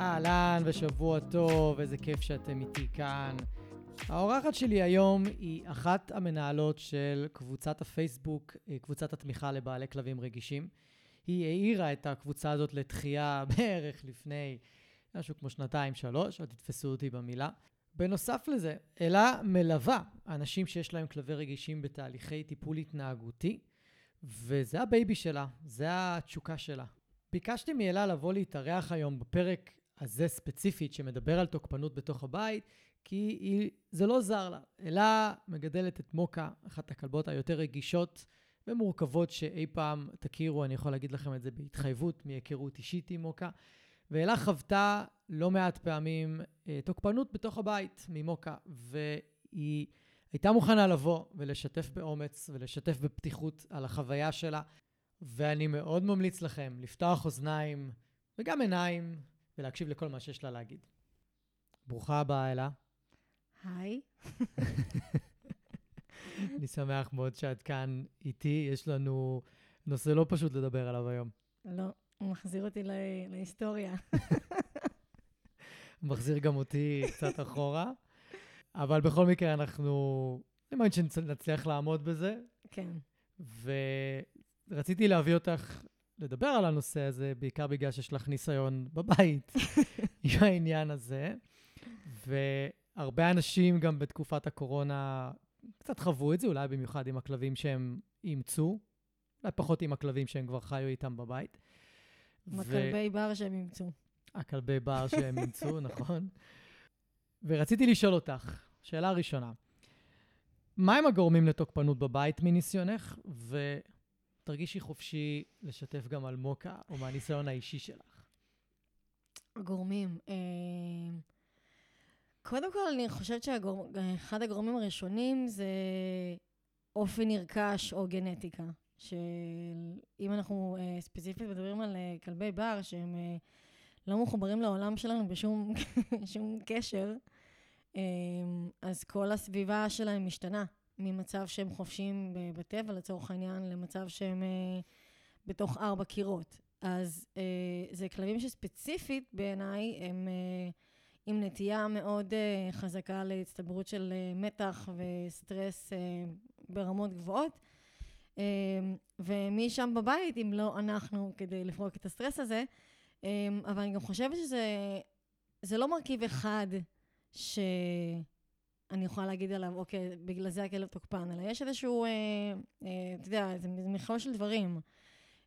אהלן ושבוע טוב, איזה כיף שאתם איתי כאן. האורחת שלי היום היא אחת המנהלות של קבוצת הפייסבוק, אה, קבוצת התמיכה לבעלי כלבים רגישים. היא העירה את הקבוצה הזאת לתחייה בערך לפני משהו כמו שנתיים-שלוש, אל תתפסו אותי במילה. בנוסף לזה, אלה מלווה אנשים שיש להם כלבי רגישים בתהליכי טיפול התנהגותי, וזה ה baby שלה, זה התשוקה שלה. ביקשתי מאלה לבוא להתארח היום בפרק הזה ספציפית, שמדבר על תוקפנות בתוך הבית, כי היא, זה לא זר לה. אלה מגדלת את מוקה, אחת הכלבות היותר רגישות ומורכבות שאי פעם תכירו, אני יכול להגיד לכם את זה בהתחייבות, מהיכרות אישית עם מוקה. ואלה חוותה לא מעט פעמים אה, תוקפנות בתוך הבית ממוקה, והיא הייתה מוכנה לבוא ולשתף באומץ ולשתף בפתיחות על החוויה שלה, ואני מאוד ממליץ לכם לפתוח אוזניים וגם עיניים ולהקשיב לכל מה שיש לה להגיד. ברוכה הבאה, אלה. היי. אני שמח מאוד שאת כאן איתי. יש לנו נושא לא פשוט לדבר עליו היום. לא, הוא מחזיר אותי להיסטוריה. מחזיר גם אותי קצת אחורה. אבל בכל מקרה, אנחנו... אני מאמין שנצליח לעמוד בזה. כן. ורציתי להביא אותך לדבר על הנושא הזה, בעיקר בגלל שיש לך ניסיון בבית עם העניין הזה. והרבה אנשים גם בתקופת הקורונה קצת חוו את זה, אולי במיוחד עם הכלבים שהם אימצו, אולי פחות עם הכלבים שהם כבר חיו איתם בבית. עם הכלבי ו... בר שהם אימצו. הכלבי בר שהם אימצו, נכון. ורציתי לשאול אותך, שאלה ראשונה, מהם הגורמים לתוקפנות בבית מניסיונך, ותרגישי חופשי לשתף גם על מוקה או מהניסיון האישי שלך? הגורמים. אה... קודם כל, אני חושבת שאחד הגורמים הראשונים זה אופי נרכש או גנטיקה. שאם אנחנו uh, ספציפית מדברים על uh, כלבי בר, שהם לא מחוברים לעולם שלנו בשום שום קשר, אז כל הסביבה שלהם משתנה, ממצב שהם חופשיים בטבע, לצורך העניין, למצב שהם uh, בתוך ארבע קירות. אז uh, זה כלבים שספציפית בעיניי הם... Uh, עם נטייה מאוד חזקה להצטברות של מתח וסטרס ברמות גבוהות. ומי שם בבית, אם לא אנחנו, כדי לפרוק את הסטרס הזה. אבל אני גם חושבת שזה לא מרכיב אחד שאני יכולה להגיד עליו, אוקיי, בגלל זה הכלב תוקפן, אלא יש איזשהו, uh, uh, אתה יודע, זה מכלול של דברים.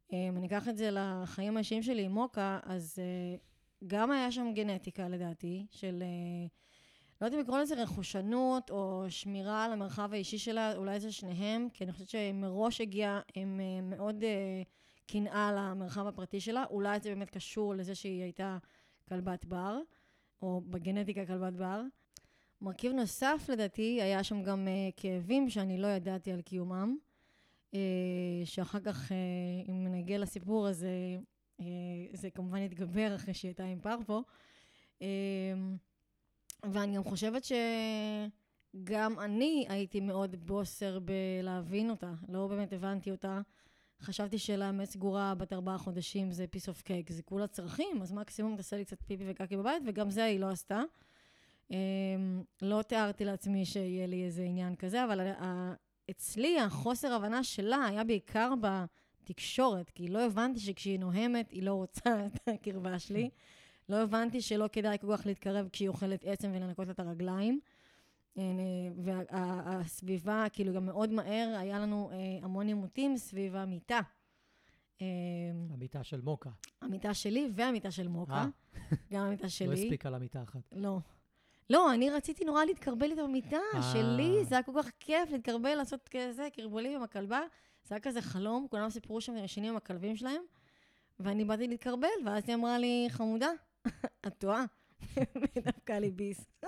Um, אני אקח את זה לחיים האישיים שלי עם מוקה, אז... Uh, גם היה שם גנטיקה, לדעתי, של... אה, לא יודעת אם לקרוא לזה רכושנות או שמירה על המרחב האישי שלה, אולי זה שניהם, כי אני חושבת שמראש הגיעה עם אה, מאוד אה, קנאה למרחב הפרטי שלה. אולי זה באמת קשור לזה שהיא הייתה כלבת בר, או בגנטיקה כלבת בר. מרכיב נוסף, לדעתי, היה שם גם כאבים שאני לא ידעתי על קיומם, שאחר כך, אם נגיע לסיפור הזה, אה, זה כמובן התגבר אחרי שהיא הייתה עם פרפו. אה, ואני גם חושבת שגם אני הייתי מאוד בוסר בלהבין אותה. לא באמת הבנתי אותה. חשבתי שלאמץ סגורה בת ארבעה חודשים זה piece of cake, זה כולה צרכים, אז מקסימום תעשה לי קצת פיפי וקקי בבית, וגם זה היא לא עשתה. אה, לא תיארתי לעצמי שיהיה לי איזה עניין כזה, אבל אצלי החוסר הבנה שלה היה בעיקר ב... תקשורת, כי לא הבנתי שכשהיא נוהמת, היא לא רוצה את הקרבה שלי. לא הבנתי שלא כדאי כל כך להתקרב כשהיא אוכלת עצם ולנקות את הרגליים. אה, והסביבה, כאילו גם מאוד מהר, היה לנו אה, המון עימותים סביב המיטה. אה, המיטה של מוקה. המיטה שלי והמיטה של מוקה. גם המיטה שלי. לא הספיקה לה מיטה אחת. לא. לא, אני רציתי נורא להתקרבל איתה במיטה שלי, זה היה כל כך כיף להתקרבל, לעשות כזה, קרבולים עם הכלבה. זה היה כזה חלום, כולם סיפרו שם ישנים עם הכלבים שלהם. ואני באתי להתקרבל, ואז היא אמרה לי, חמודה, את טועה. ודווקא לי ביס.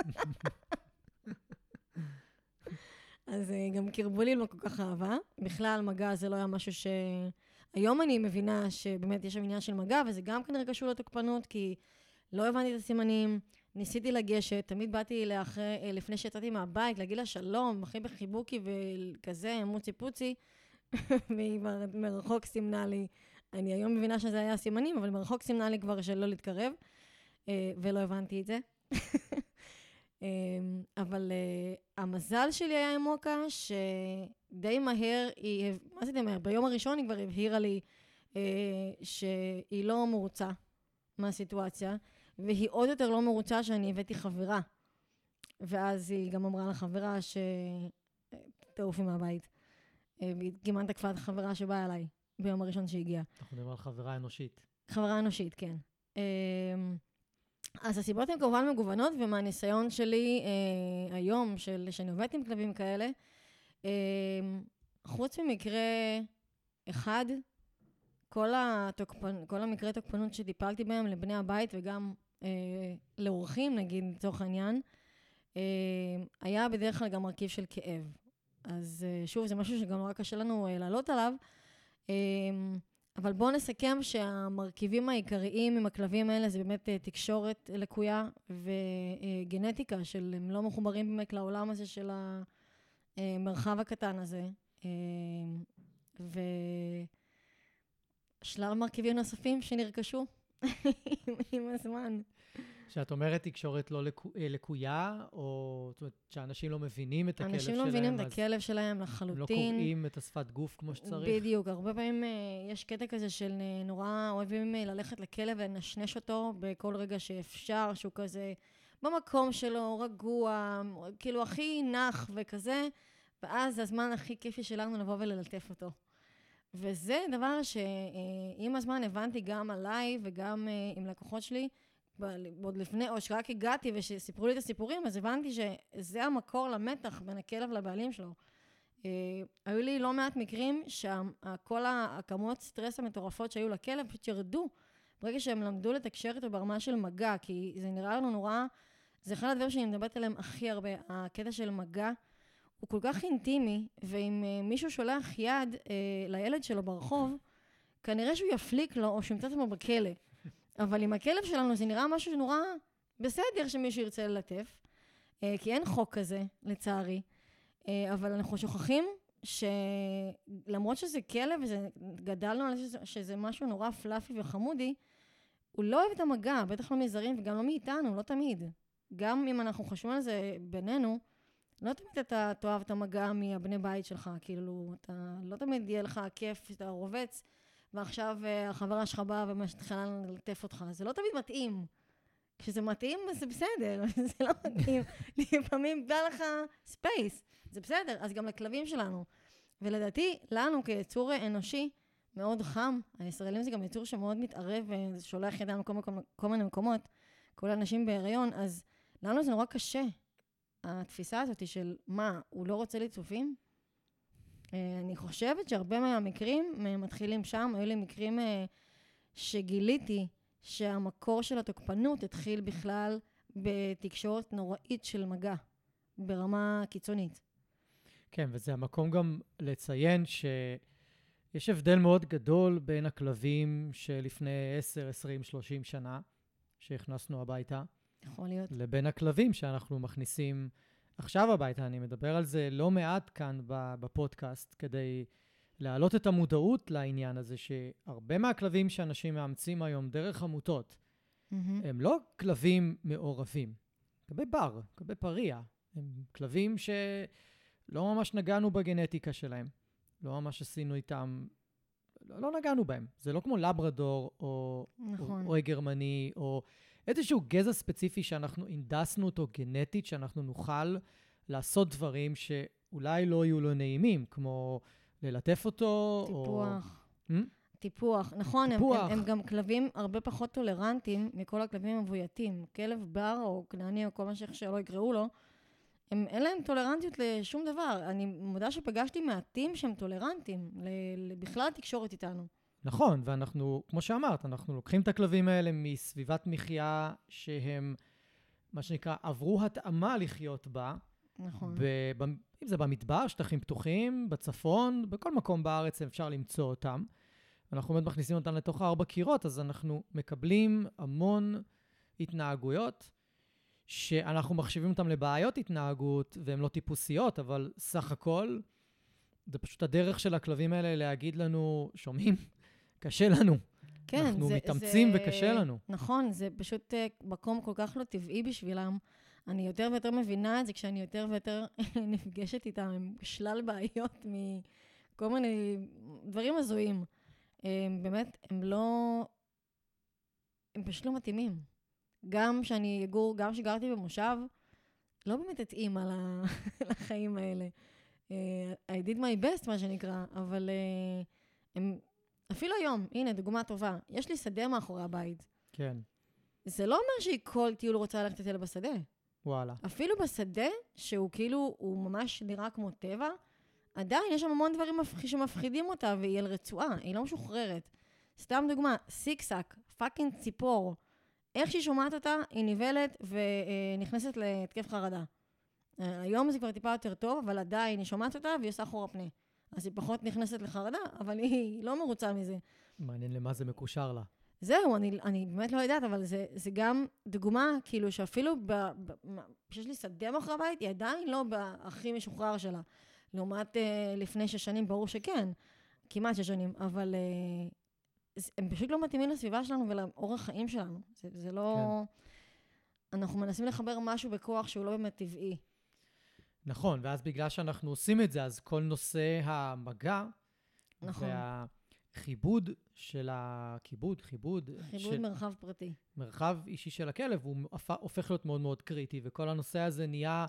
אז אה, גם קרבולים לא כל כך אהבה. בכלל, מגע זה לא היה משהו ש... היום אני מבינה שבאמת יש שם עניין של מגע, וזה גם כנראה קשור לתוקפנות, כי לא הבנתי את הסימנים, ניסיתי לגשת, תמיד באתי לאחרי, אה, לפני שיצאתי מהבית, להגיד לה שלום, הכי בחיבוקי וכזה, מוצי פוצי, והיא מרחוק סימנה לי. אני היום מבינה שזה היה סימנים, אבל מרחוק סימנה לי כבר שלא להתקרב, אה, ולא הבנתי את זה. אמ, אבל uh, המזל שלי היה עם מוקה, שדי מהר היא, מה זה די מהר? ביום הראשון היא כבר הבהירה לי שהיא לא מרוצה מהסיטואציה, והיא עוד יותר לא מרוצה שאני הבאתי חברה. ואז היא גם אמרה לחברה שתעופי מהבית. אה, והיא כמעט תקפה את החברה שבאה אליי ביום הראשון שהגיעה. אנחנו מדברים על חברה אנושית. חברה אנושית, כן. אמ, אז הסיבות הן כמובן מגוונות, ומהניסיון שלי אה, היום, של, שאני עובדת עם כלבים כאלה, אה, חוץ ממקרה אחד, כל, התוקפנ... כל המקרי תוקפנות שטיפלתי בהם לבני הבית וגם אה, לאורחים, נגיד, לצורך העניין, אה, היה בדרך כלל גם מרכיב של כאב. אז אה, שוב, זה משהו שגם נורא קשה לנו אה, לעלות עליו. אה, אבל בואו נסכם שהמרכיבים העיקריים עם הכלבים האלה זה באמת אה, תקשורת לקויה וגנטיקה של הם לא מחוברים באמת לעולם הזה של המרחב הקטן הזה. אה, ושלל מרכיבים נוספים שנרכשו עם הזמן. כשאת אומרת תקשורת לא לקו, אה, לקויה, או זאת אומרת, שאנשים לא מבינים את הכלב שלהם, אנשים לא מבינים את הכלב שלהם לחלוטין. לא קוראים את השפת גוף כמו שצריך. בדיוק, הרבה פעמים uh, יש קטע כזה של uh, נורא אוהבים ללכת לכלב ולנשנש אותו בכל רגע שאפשר, שהוא כזה במקום שלו, רגוע, כאילו הכי נח וכזה, ואז זה הזמן הכי כיפי שלנו לבוא וללטף אותו. וזה דבר שעם הזמן הבנתי גם עליי וגם uh, עם לקוחות שלי, עוד לפני, או שרק הגעתי ושסיפרו לי את הסיפורים, אז הבנתי שזה המקור למתח בין הכלב לבעלים שלו. Uh, היו לי לא מעט מקרים שכל הכמות סטרס המטורפות שהיו לכלב פשוט ירדו. ברגע שהם למדו לתקשר איתו ברמה של מגע, כי זה נראה לנו נורא, זה אחד הדברים שאני מדברת עליהם הכי הרבה, הקטע של מגע הוא כל כך אינטימי, ואם uh, מישהו שולח יד uh, לילד שלו ברחוב, כנראה שהוא יפליק לו או שימצא את עצמו בכלא. אבל עם הכלב שלנו זה נראה משהו שנורא בסדר שמישהו ירצה ללטף, אה, כי אין חוק כזה, לצערי. אה, אבל אנחנו שוכחים שלמרות שזה כלב, וגדלנו על זה שזה משהו נורא fluffy וחמודי, הוא לא אוהב את המגע, בטח לא מזרים וגם לא מאיתנו, לא תמיד. גם אם אנחנו חושבים על זה בינינו, לא תמיד אתה תאהב את המגע מהבני בית שלך, כאילו, אתה לא תמיד יהיה לך כיף, שאתה רובץ. ועכשיו אה, החברה שלך באה ומתחילה ללטף אותך. זה לא תמיד מתאים. כשזה מתאים, זה בסדר, זה לא מתאים. לפעמים בא לך space, זה בסדר, אז גם לכלבים שלנו. ולדעתי, לנו כיצור אנושי מאוד חם, הישראלים זה גם יצור שמאוד מתערב ושולח ידיים לכל מיני מקומות, כל האנשים בהיריון, אז לנו זה נורא קשה. התפיסה הזאת של מה, הוא לא רוצה ליצופים? אה, אני חושבת שהרבה מהמקרים מתחילים שם. היו לי מקרים אה, שגיליתי שהמקור של התוקפנות התחיל בכלל בתקשורת נוראית של מגע, ברמה קיצונית. כן, וזה המקום גם לציין שיש הבדל מאוד גדול בין הכלבים שלפני 10, 20, 30 שנה, שהכנסנו הביתה, יכול להיות. לבין הכלבים שאנחנו מכניסים עכשיו הביתה. אני מדבר על זה לא מעט כאן בפודקאסט, כדי להעלות את המודעות לעניין הזה, שהרבה מהכלבים שאנשים מאמצים היום דרך עמותות, mm-hmm. הם לא כלבים מעורבים. כלבי בר, כלבי פריע. הם כלבים שלא ממש נגענו בגנטיקה שלהם. לא ממש עשינו איתם... לא, לא נגענו בהם. זה לא כמו לברדור, או, נכון. או, או גרמני, או איזשהו גזע ספציפי שאנחנו הנדסנו אותו גנטית, שאנחנו נוכל לעשות דברים שאולי לא יהיו לו נעימים, כמו ללטף אותו, טיפוח. או... Hmm? טיפוח, נכון, טיפוח. הם, הם, הם גם כלבים הרבה פחות טולרנטיים מכל הכלבים המבויתים. כלב בר או כנעני או כל מה שאיך שלא יקראו לו, הם, אין להם טולרנטיות לשום דבר. אני מודה שפגשתי מעטים שהם טולרנטיים, בכלל התקשורת איתנו. נכון, ואנחנו, כמו שאמרת, אנחנו לוקחים את הכלבים האלה מסביבת מחיה שהם, מה שנקרא, עברו התאמה לחיות בה. נכון. ב- אם זה במדבר, שטחים פתוחים, בצפון, בכל מקום בארץ אפשר למצוא אותם. אנחנו באמת מכניסים אותם לתוך הארבע קירות, אז אנחנו מקבלים המון התנהגויות שאנחנו מחשיבים אותם לבעיות התנהגות, והן לא טיפוסיות, אבל סך הכל, זה פשוט הדרך של הכלבים האלה להגיד לנו, שומעים? קשה לנו. כן, אנחנו זה, מתאמצים זה, וקשה לנו. נכון, זה פשוט אה, מקום כל כך לא טבעי בשבילם. אני יותר ויותר מבינה את זה כשאני יותר ויותר נפגשת איתם עם שלל בעיות מכל מיני דברים הזויים. הם באמת, הם לא... הם פשוט לא מתאימים. גם כשאני אגור, גם כשגרתי במושב, לא באמת התאים על ה- לחיים האלה. אה, I did my best, מה שנקרא, אבל אה, הם... אפילו היום, הנה, דוגמה טובה. יש לי שדה מאחורי הבית. כן, זה לא אומר שהיא כל טיול רוצה ללכת לטייל בשדה. וואלה. אפילו בשדה, שהוא כאילו, הוא ממש נראה כמו טבע, עדיין יש שם המון דברים מפח... שמפחידים אותה, והיא על רצועה, היא לא משוחררת. סתם דוגמה, סיקסק, fucking ציפור. איך שהיא שומעת אותה, היא נבהלת ונכנסת להתקף חרדה. אה, היום זה כבר טיפה יותר טוב, אבל עדיין היא שומעת אותה והיא עושה אחורה פנה. אז היא פחות נכנסת לחרדה, אבל היא לא מרוצה מזה. מעניין למה זה מקושר לה. זהו, אני, אני באמת לא יודעת, אבל זה, זה גם דוגמה, כאילו, שאפילו כשיש לי שדה מאחורי הבית, היא עדיין לא בהכי משוחרר שלה. לעומת אה, לפני שש שנים, ברור שכן, כמעט שש שנים, אבל אה, זה- הם פשוט לא מתאימים לסביבה שלנו ולאורח חיים שלנו. זה, זה לא... כן. אנחנו מנסים לחבר משהו בכוח שהוא לא באמת טבעי. נכון, ואז בגלל שאנחנו עושים את זה, אז כל נושא המגע, נכון. והכיבוד של הכיבוד, חיבוד, חיבוד של מרחב פרטי. מרחב אישי של הכלב, הוא הופך להיות מאוד מאוד קריטי, וכל הנושא הזה נהיה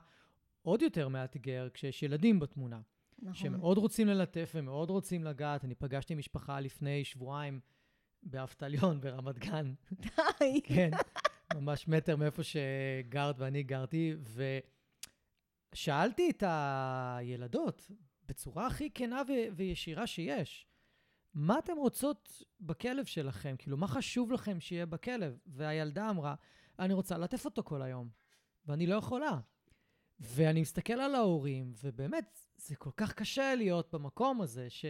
עוד יותר מאתגר כשיש ילדים בתמונה, נכון. שמאוד רוצים ללטף ומאוד רוצים לגעת. אני פגשתי משפחה לפני שבועיים באבטליון ברמת גן, די. כן, ממש מטר מאיפה שגרת ואני גרתי, ושאלתי את הילדות בצורה הכי כנה ו- וישירה שיש, מה אתן רוצות בכלב שלכם? כאילו, מה חשוב לכם שיהיה בכלב? והילדה אמרה, אני רוצה ללטף אותו כל היום, ואני לא יכולה. ואני מסתכל על ההורים, ובאמת, זה כל כך קשה להיות במקום הזה, ש...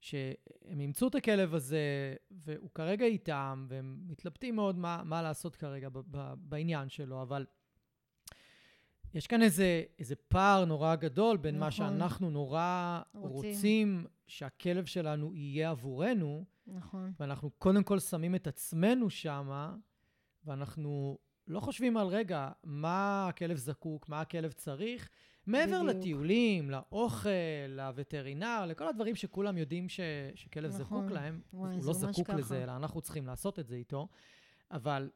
שהם אימצו את הכלב הזה, והוא כרגע איתם, והם מתלבטים מאוד מה, מה לעשות כרגע ב, ב, בעניין שלו, אבל יש כאן איזה, איזה פער נורא גדול בין מה נכון. שאנחנו נורא רוצים. רוצים. שהכלב שלנו יהיה עבורנו, נכון. ואנחנו קודם כל שמים את עצמנו שמה, ואנחנו לא חושבים על רגע מה הכלב זקוק, מה הכלב צריך, מעבר בדיוק. לטיולים, לאוכל, לווטרינר, לכל הדברים שכולם יודעים ש, שכלב נכון. זקוק להם. וואי, הוא לא זקוק ככה. לזה, אלא אנחנו צריכים לעשות את זה איתו. אבל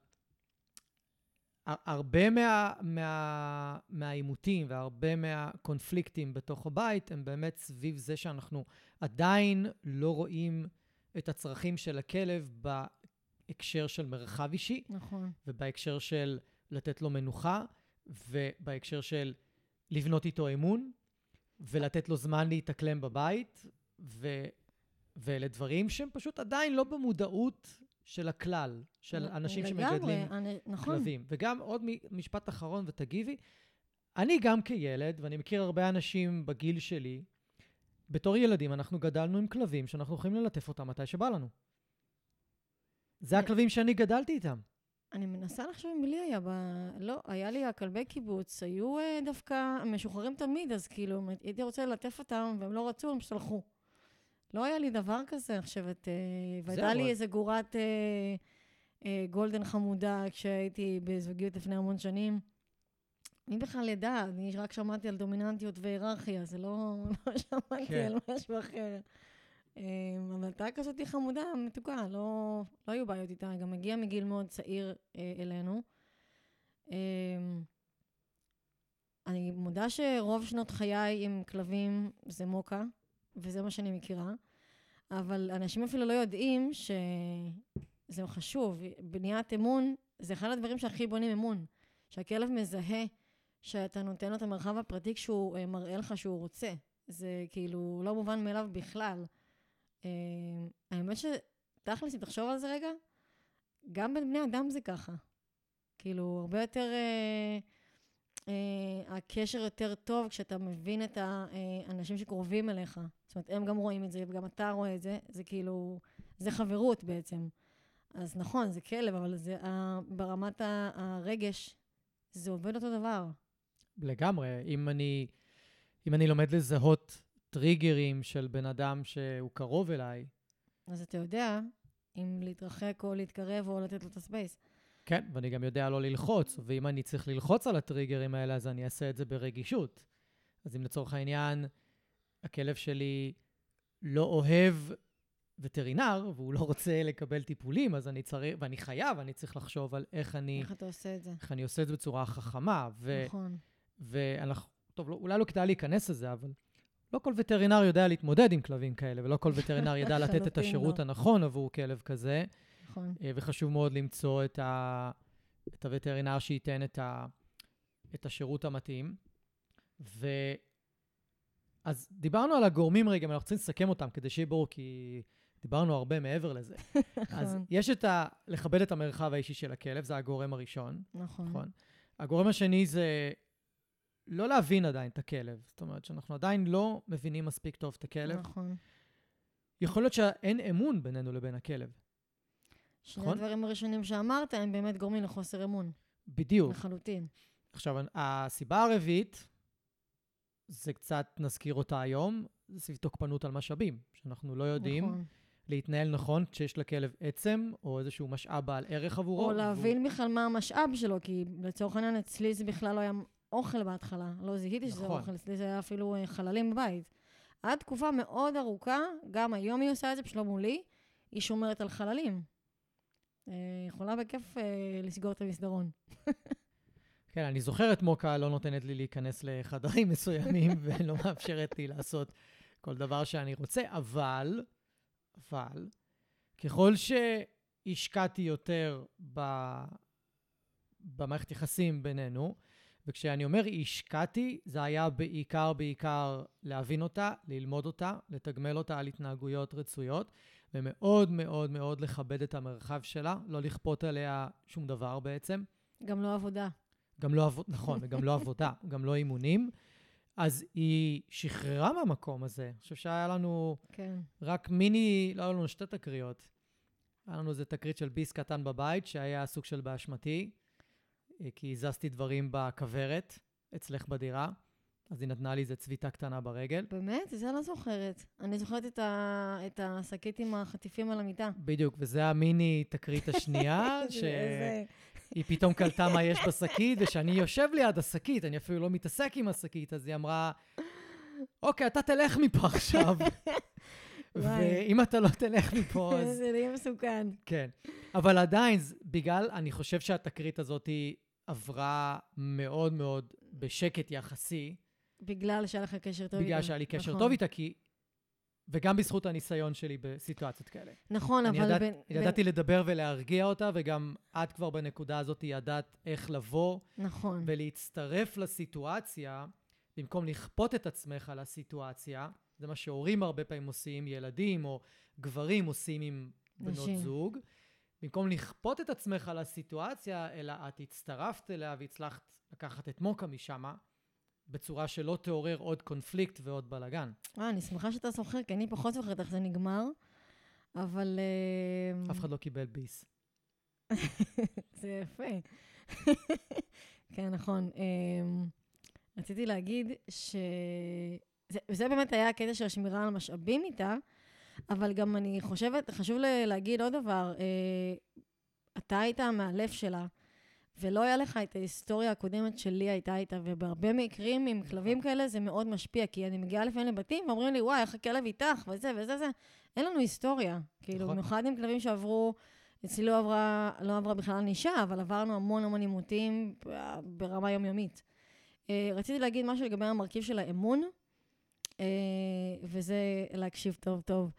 הרבה מה, מה, מהעימותים והרבה מהקונפליקטים בתוך הבית הם באמת סביב זה שאנחנו עדיין לא רואים את הצרכים של הכלב בהקשר של מרחב אישי, נכון. ובהקשר של לתת לו מנוחה, ובהקשר של לבנות איתו אמון, ולתת לו זמן להתאקלם בבית, ו... ואלה דברים שהם פשוט עדיין לא במודעות של הכלל, של אנשים לגמרי, שמגדלים אני, נכון. כלבים. וגם עוד משפט אחרון ותגיבי, אני גם כילד, ואני מכיר הרבה אנשים בגיל שלי, בתור ילדים אנחנו גדלנו עם כלבים שאנחנו יכולים ללטף אותם מתי שבא לנו. זה הכלבים שאני גדלתי איתם. אני מנסה לחשוב אם לי היה ב... לא, היה לי הכלבי קיבוץ, היו אה, דווקא משוחררים תמיד, אז כאילו, הייתי רוצה ללטף אותם, והם לא רצו, הם הלכו. לא היה לי דבר כזה, אני חושבת. אה, והייתה לי איזה גורת אה, אה, גולדן חמודה כשהייתי בזוגיות לפני המון שנים. מי בכלל ידע? אני רק שמעתי על דומיננטיות והיררכיה, זה לא, לא שמעתי כן. על משהו אחר. אה, אבל הייתה כזאת חמודה, מתוקה, לא, לא היו בעיות איתה, גם הגיעה מגיל מאוד צעיר אה, אלינו. אה, אני מודה שרוב שנות חיי עם כלבים זה מוקה, וזה מה שאני מכירה, אבל אנשים אפילו לא יודעים שזה חשוב. בניית אמון זה אחד הדברים שהכי בונים אמון. שהכלב מזהה שאתה נותן לו את המרחב הפרטי כשהוא אה, מראה לך שהוא רוצה. זה כאילו לא מובן מאליו בכלל. אה, האמת שתכלס, אם תחשוב על זה רגע, גם בין בני אדם זה ככה. כאילו, הרבה יותר... אה, אה, הקשר יותר טוב כשאתה מבין את האנשים שקרובים אליך. זאת אומרת, הם גם רואים את זה, וגם אתה רואה את זה, זה כאילו, זה חברות בעצם. אז נכון, זה כלב, אבל זה, ברמת הרגש, זה עובד אותו דבר. לגמרי. אם אני, אם אני לומד לזהות טריגרים של בן אדם שהוא קרוב אליי... אז אתה יודע אם להתרחק או להתקרב או לתת לו את הספייס. כן, ואני גם יודע לא ללחוץ, ואם אני צריך ללחוץ על הטריגרים האלה, אז אני אעשה את זה ברגישות. אז אם לצורך העניין, הכלב שלי לא אוהב וטרינר, והוא לא רוצה לקבל טיפולים, אז אני צריך, ואני חייב, אני צריך לחשוב על איך אני... איך אתה עושה את זה. איך אני עושה את זה בצורה חכמה. ו, נכון. ואנחנו, טוב, לא, אולי לא כדאי להיכנס לזה, אבל לא כל וטרינר יודע להתמודד עם כלבים כאלה, ולא כל וטרינר ידע לתת את השירות לא. הנכון עבור כלב כזה. נכון. אה, וחשוב מאוד למצוא את, ה, את הווטרינר שייתן את, ה, את השירות המתאים. ו... אז דיברנו על הגורמים רגע, אנחנו צריכים לסכם אותם כדי שיהיה ברור, כי דיברנו הרבה מעבר לזה. אז נכון. יש את ה... לכבד את המרחב האישי של הכלב, זה הגורם הראשון. נכון. נכון. הגורם השני זה לא להבין עדיין את הכלב. זאת אומרת שאנחנו עדיין לא מבינים מספיק טוב את הכלב. נכון. יכול להיות שאין אמון בינינו לבין הכלב. שני נכון? הדברים הראשונים שאמרת, הם באמת גורמים לחוסר אמון. בדיוק. לחלוטין. עכשיו, הסיבה הרביעית, זה קצת, נזכיר אותה היום, זה סביב תוקפנות על משאבים, שאנחנו לא יודעים נכון. להתנהל נכון כשיש לכלב עצם, או איזשהו משאב בעל ערך עבורו. או להבין והוא... בכלל מה המשאב שלו, כי לצורך העניין אצלי זה בכלל לא היה אוכל בהתחלה. לא זיהיתי נכון. שזה אוכל, אצלי זה היה אפילו אה, חללים בבית. עד תקופה מאוד ארוכה, גם היום היא עושה את זה, פשוט לא מולי, היא שומרת על חללים. אה, יכולה בכיף אה, לסגור את המסדרון. כן, אני זוכר את מוקה לא נותנת לי להיכנס לחדרים מסוימים ולא מאפשרת לי לעשות כל דבר שאני רוצה, אבל, אבל, ככל שהשקעתי יותר ב... במערכת יחסים בינינו, וכשאני אומר השקעתי, זה היה בעיקר, בעיקר להבין אותה, ללמוד אותה, לתגמל אותה על התנהגויות רצויות, ומאוד מאוד מאוד לכבד את המרחב שלה, לא לכפות עליה שום דבר בעצם. גם לא עבודה. גם לא עבודה, נכון, וגם לא עבודה, גם לא אימונים. אז היא שחררה מהמקום הזה. אני חושב שהיה לנו כן. רק מיני, לא היו לנו שתי תקריות. היה לנו איזה תקרית של ביס קטן בבית, שהיה סוג של באשמתי, אה, כי הזזתי דברים בכוורת אצלך בדירה. אז היא נתנה לי איזה צביטה קטנה ברגל. באמת? זה לא זוכרת. אני זוכרת את, ה... את השקית עם החטיפים על המיטה. בדיוק, וזה המיני תקרית השנייה, שהיא פתאום קלטה מה יש בשקית, וכשאני יושב ליד השקית, אני אפילו לא מתעסק עם השקית, אז היא אמרה, אוקיי, אתה תלך מפה עכשיו. ואם אתה לא תלך מפה, אז... זה יהיה מסוכן. כן. אבל עדיין, בגלל, אני חושב שהתקרית הזאת עברה מאוד מאוד בשקט יחסי. בגלל שהיה לך קשר טוב איתה. בגלל שהיה לי קשר נכון. טוב איתה, כי... וגם בזכות הניסיון שלי בסיטואציות כאלה. נכון, אבל... ידעת, בין, ידעתי בין... לדבר ולהרגיע אותה, וגם את כבר בנקודה הזאת ידעת איך לבוא. נכון. ולהצטרף לסיטואציה, במקום לכפות את עצמך על הסיטואציה. זה מה שהורים הרבה פעמים עושים, ילדים או גברים עושים עם בנות נשים. זוג. במקום לכפות את עצמך על הסיטואציה, אלא את הצטרפת אליה והצלחת לקחת את מוקה משם, בצורה שלא תעורר עוד קונפליקט ועוד בלאגן. אה, אני שמחה שאתה זוכר, כי אני פחות זוכרת איך זה נגמר, אבל... אף אחד לא קיבל ביס. זה יפה. כן, נכון. אמ, רציתי להגיד ש... זה, זה באמת היה הקטע של השמירה על משאבים איתה, אבל גם אני חושבת, חשוב להגיד עוד דבר, אה, אתה היית המאלף שלה, ולא היה לך את ההיסטוריה הקודמת שלי הייתה איתה, ובהרבה מקרים עם כלבים כאלה זה מאוד משפיע, כי אני מגיעה לפעמים לבתים ואומרים לי, וואי, איך הכלב איתך, וזה וזה זה. אין לנו היסטוריה. כאילו, נכון. במיוחד עם כלבים שעברו, אצלי לא עברה, לא עברה בכלל ענישה, אבל עברנו המון המון עימותים ברמה יומיומית. אה, רציתי להגיד משהו לגבי המרכיב של האמון, אה, וזה להקשיב טוב טוב.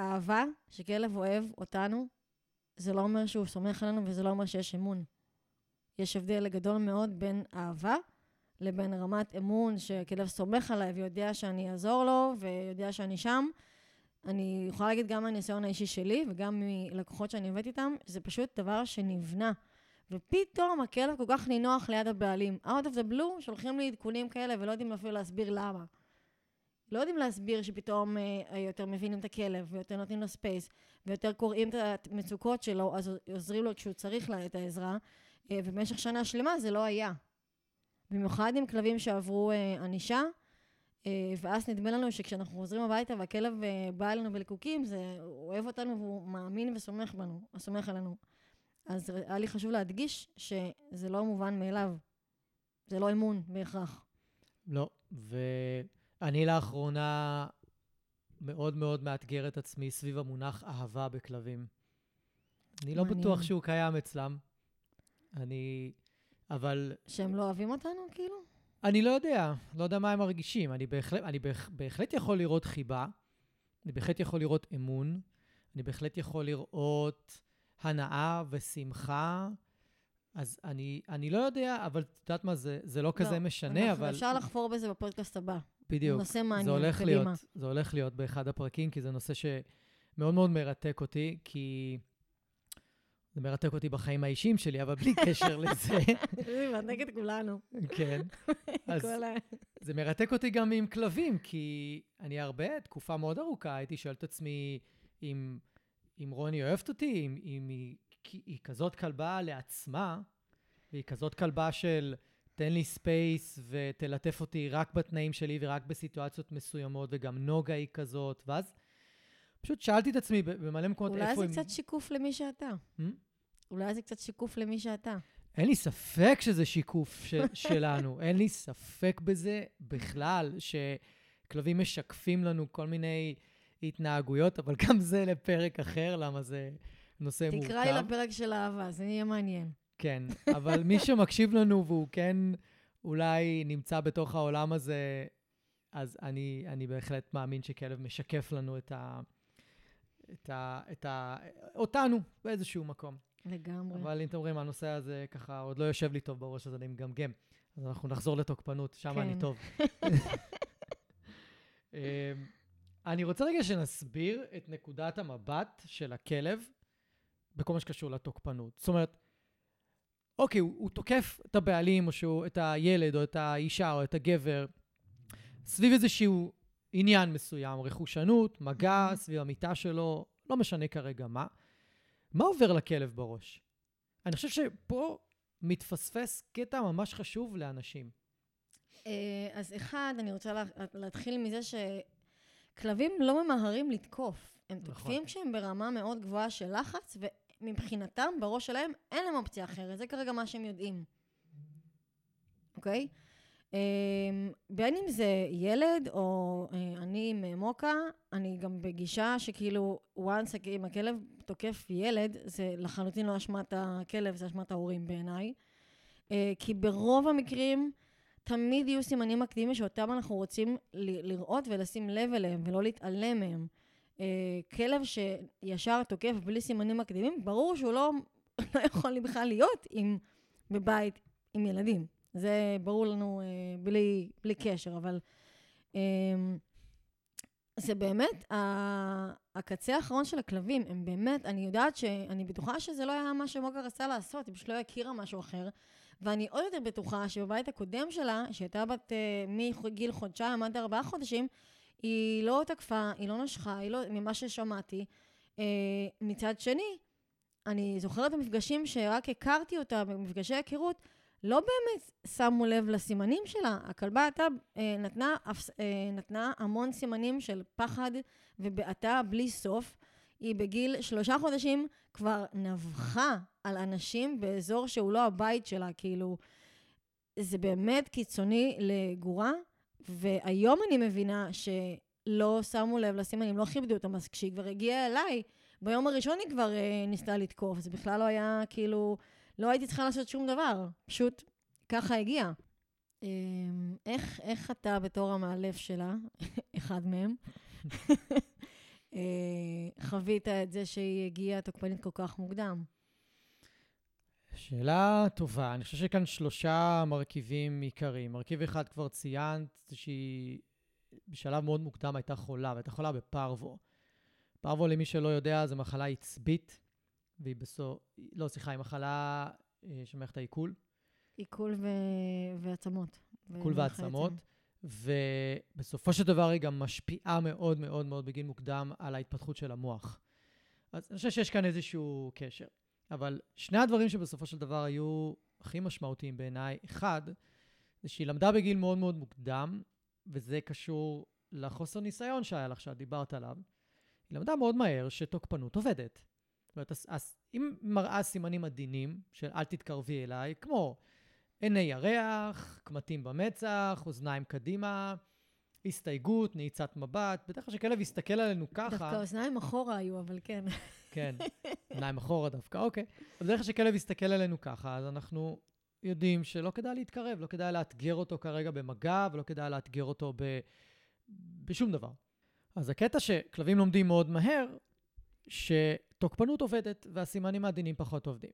אהבה, שכלב אוהב אותנו, זה לא אומר שהוא סומך עלינו וזה לא אומר שיש אמון. יש הבדל גדול מאוד בין אהבה לבין רמת אמון שכלב סומך עליי ויודע שאני אעזור לו ויודע שאני שם. אני יכולה להגיד גם מהניסיון האישי שלי וגם מלקוחות שאני עובדת איתם, זה פשוט דבר שנבנה. ופתאום הכלב כל כך נינוח ליד הבעלים. out of the blue, שולחים לי עדכונים כאלה ולא יודעים אפילו להסביר למה. לא יודעים להסביר שפתאום אה, יותר מבינים את הכלב, ויותר נותנים לו space, ויותר קוראים את המצוקות שלו, אז עוזרים לו כשהוא צריך לה את העזרה, ובמשך שנה שלמה זה לא היה. במיוחד עם כלבים שעברו אה, ענישה, אה, ואז נדמה לנו שכשאנחנו חוזרים הביתה והכלב אה, בא אלינו בלקוקים, זה, אוהב אותנו והוא מאמין וסומך בנו, סומך עלינו. אז היה לי חשוב להדגיש שזה לא מובן מאליו. זה לא אמון בהכרח. לא, ואני לאחרונה מאוד מאוד מאתגר את עצמי סביב המונח אהבה בכלבים. אני לא. בטוח שהוא קיים אצלם. אני... אבל שהם לא אוהבים אותנו, כאילו? אני לא יודע, לא יודע מה הם מרגישים. אני בהחלט, אני בהח, בהחלט יכול לראות חיבה, אני בהחלט יכול לראות אמון, אני בהחלט יכול לראות הנאה ושמחה. אז אני, אני לא יודע, אבל את יודעת מה, זה, זה לא כזה משנה, אנחנו- אבל... אפשר לחפור בזה בפודקאסט הבא. בדיוק. נושא מעניין, זה הולך קדימה. להיות, זה הולך להיות באחד הפרקים, כי זה נושא שמאוד מאוד מרתק אותי, כי זה מרתק אותי בחיים האישיים שלי, אבל בלי קשר לזה, זה את כולנו. כן. אז זה מרתק אותי גם עם כלבים, כי אני הרבה, תקופה מאוד ארוכה, הייתי שואל את עצמי אם, אם רוני אוהבת אותי, אם, אם היא, היא כזאת כלבה לעצמה, והיא כזאת כלבה של תן לי space ותלטף אותי רק בתנאים שלי ורק בסיטואציות מסוימות, וגם נוגה היא כזאת, ואז פשוט שאלתי את עצמי במלא מקומות אולי איפה זה הם... קצת שיקוף למי שאתה. אולי זה קצת שיקוף למי שאתה. אין לי ספק שזה שיקוף ש- שלנו, אין לי ספק בזה בכלל, שכלבים משקפים לנו כל מיני התנהגויות, אבל גם זה לפרק אחר, למה זה נושא מורכב. תקרא לי לפרק של אהבה, זה יהיה מעניין. כן, אבל מי שמקשיב לנו והוא כן אולי נמצא בתוך העולם הזה, אז אני, אני בהחלט מאמין שכלב משקף לנו את ה... את ה... את ה... אותנו באיזשהו מקום. לגמרי. אבל אם אתם רואים, הנושא הזה ככה עוד לא יושב לי טוב בראש, אז אני מגמגם. אז אנחנו נחזור לתוקפנות, שם כן. אני טוב. אמ, אני רוצה רגע שנסביר את נקודת המבט של הכלב בכל מה שקשור לתוקפנות. זאת אומרת, אוקיי, הוא, הוא תוקף את הבעלים, או שהוא, את הילד, או את האישה, או את הגבר, סביב איזשהו עניין מסוים, רכושנות, מגע, סביב המיטה שלו, לא משנה כרגע מה. מה עובר לכלב בראש? אני חושב שפה מתפספס קטע ממש חשוב לאנשים. אה, אז אחד, אני רוצה לה- להתחיל מזה שכלבים לא ממהרים לתקוף. הם נכון. תוקפים כשהם ברמה מאוד גבוהה של לחץ, ומבחינתם, בראש שלהם, אין להם אופציה אחרת. זה כרגע מה שהם יודעים. אוקיי? אה, בין אם זה ילד או אה, אני עם מוקה, אני גם בגישה שכאילו, once אם הכלב תוקף ילד, זה לחלוטין לא אשמת הכלב, זה אשמת ההורים בעיניי. אה, כי ברוב המקרים, תמיד יהיו סימנים מקדימים שאותם אנחנו רוצים לראות ולשים לב אליהם ולא להתעלם מהם. אה, כלב שישר תוקף בלי סימנים מקדימים, ברור שהוא לא, לא יכול בכלל להיות עם, בבית עם ילדים. זה ברור לנו אה, בלי, בלי קשר, אבל זה באמת הקצה האחרון של הכלבים. הם באמת, אני יודעת ש... אני בטוחה שזה לא היה מה שמוגה רצה לעשות, היא פשוט לא הכירה משהו אחר. ואני עוד יותר בטוחה שבבית הקודם שלה, שהייתה בת אה, מגיל חודשיים עד ארבעה חודשים, היא לא תקפה, היא לא נשכה, היא לא, ממה ששמעתי. אה, מצד שני, אני זוכרת במפגשים שרק הכרתי אותה, במפגשי היכרות, לא באמת שמו לב לסימנים שלה. הכלבה הייתה, אה, נתנה, אה, נתנה המון סימנים של פחד ובעתה בלי סוף. היא בגיל שלושה חודשים כבר נבחה על אנשים באזור שהוא לא הבית שלה, כאילו, זה באמת קיצוני לגורה, והיום אני מבינה שלא שמו לב לסימנים, לא כיבדו אותם, אז כשהיא כבר הגיעה אליי, ביום הראשון היא כבר אה, ניסתה לתקוף, זה בכלל לא היה, כאילו, לא הייתי צריכה לעשות שום דבר, פשוט ככה הגיע. אה, איך, איך אתה בתור המאלף שלה, אחד מהם, אה, חווית את זה שהיא הגיעה תוקפנית כל כך מוקדם? שאלה טובה. אני חושב שכאן שלושה מרכיבים עיקריים. מרכיב אחד כבר ציינת, זה שהיא בשלב מאוד מוקדם הייתה חולה, והייתה חולה בפרוו. פרוו, למי שלא יודע, זו מחלה עצבית, והיא בסוף, לא, סליחה, היא מחלה אה, של מערכת העיכול. עיכול ו... ועצמות. עיכול ועצמות. ובסופו של דבר היא גם משפיעה מאוד מאוד מאוד בגיל מוקדם על ההתפתחות של המוח. אז אני חושב שיש כאן איזשהו קשר. אבל שני הדברים שבסופו של דבר היו הכי משמעותיים בעיניי, אחד, זה שהיא למדה בגיל מאוד מאוד מוקדם, וזה קשור לחוסר ניסיון שהיה לך, שאת דיברת עליו. היא למדה מאוד מהר שתוקפנות עובדת. זאת אומרת, אז אם מראה סימנים עדינים של אל תתקרבי אליי, כמו עיני ירח, קמטים במצח, אוזניים קדימה, הסתייגות, נעיצת מבט. בדרך כלל כשכלב יסתכל עלינו ככה... דווקא אוזניים אחורה היו, אבל כן. כן, עיניים אחורה דווקא, אוקיי. בדרך כלל כשכלב יסתכל עלינו ככה, אז אנחנו יודעים שלא כדאי להתקרב, לא כדאי לאתגר אותו כרגע במגע, ולא כדאי לאתגר אותו ב... בשום דבר. אז הקטע שכלבים לומדים מאוד מהר, שתוקפנות עובדת והסימנים העדינים פחות עובדים.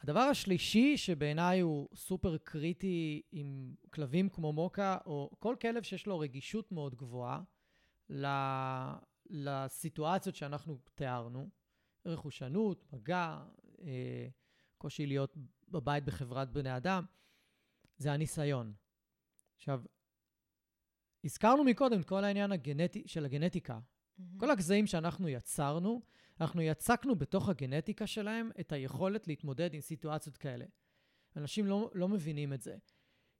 הדבר השלישי שבעיניי הוא סופר קריטי עם כלבים כמו מוקה, או כל כלב שיש לו רגישות מאוד גבוהה לסיטואציות שאנחנו תיארנו, רכושנות, מגע, אה, קושי להיות בבית בחברת בני אדם, זה הניסיון. עכשיו, הזכרנו מקודם את כל העניין הגנטי, של הגנטיקה. Mm-hmm. כל הגזעים שאנחנו יצרנו, אנחנו יצקנו בתוך הגנטיקה שלהם את היכולת להתמודד עם סיטואציות כאלה. אנשים לא, לא מבינים את זה.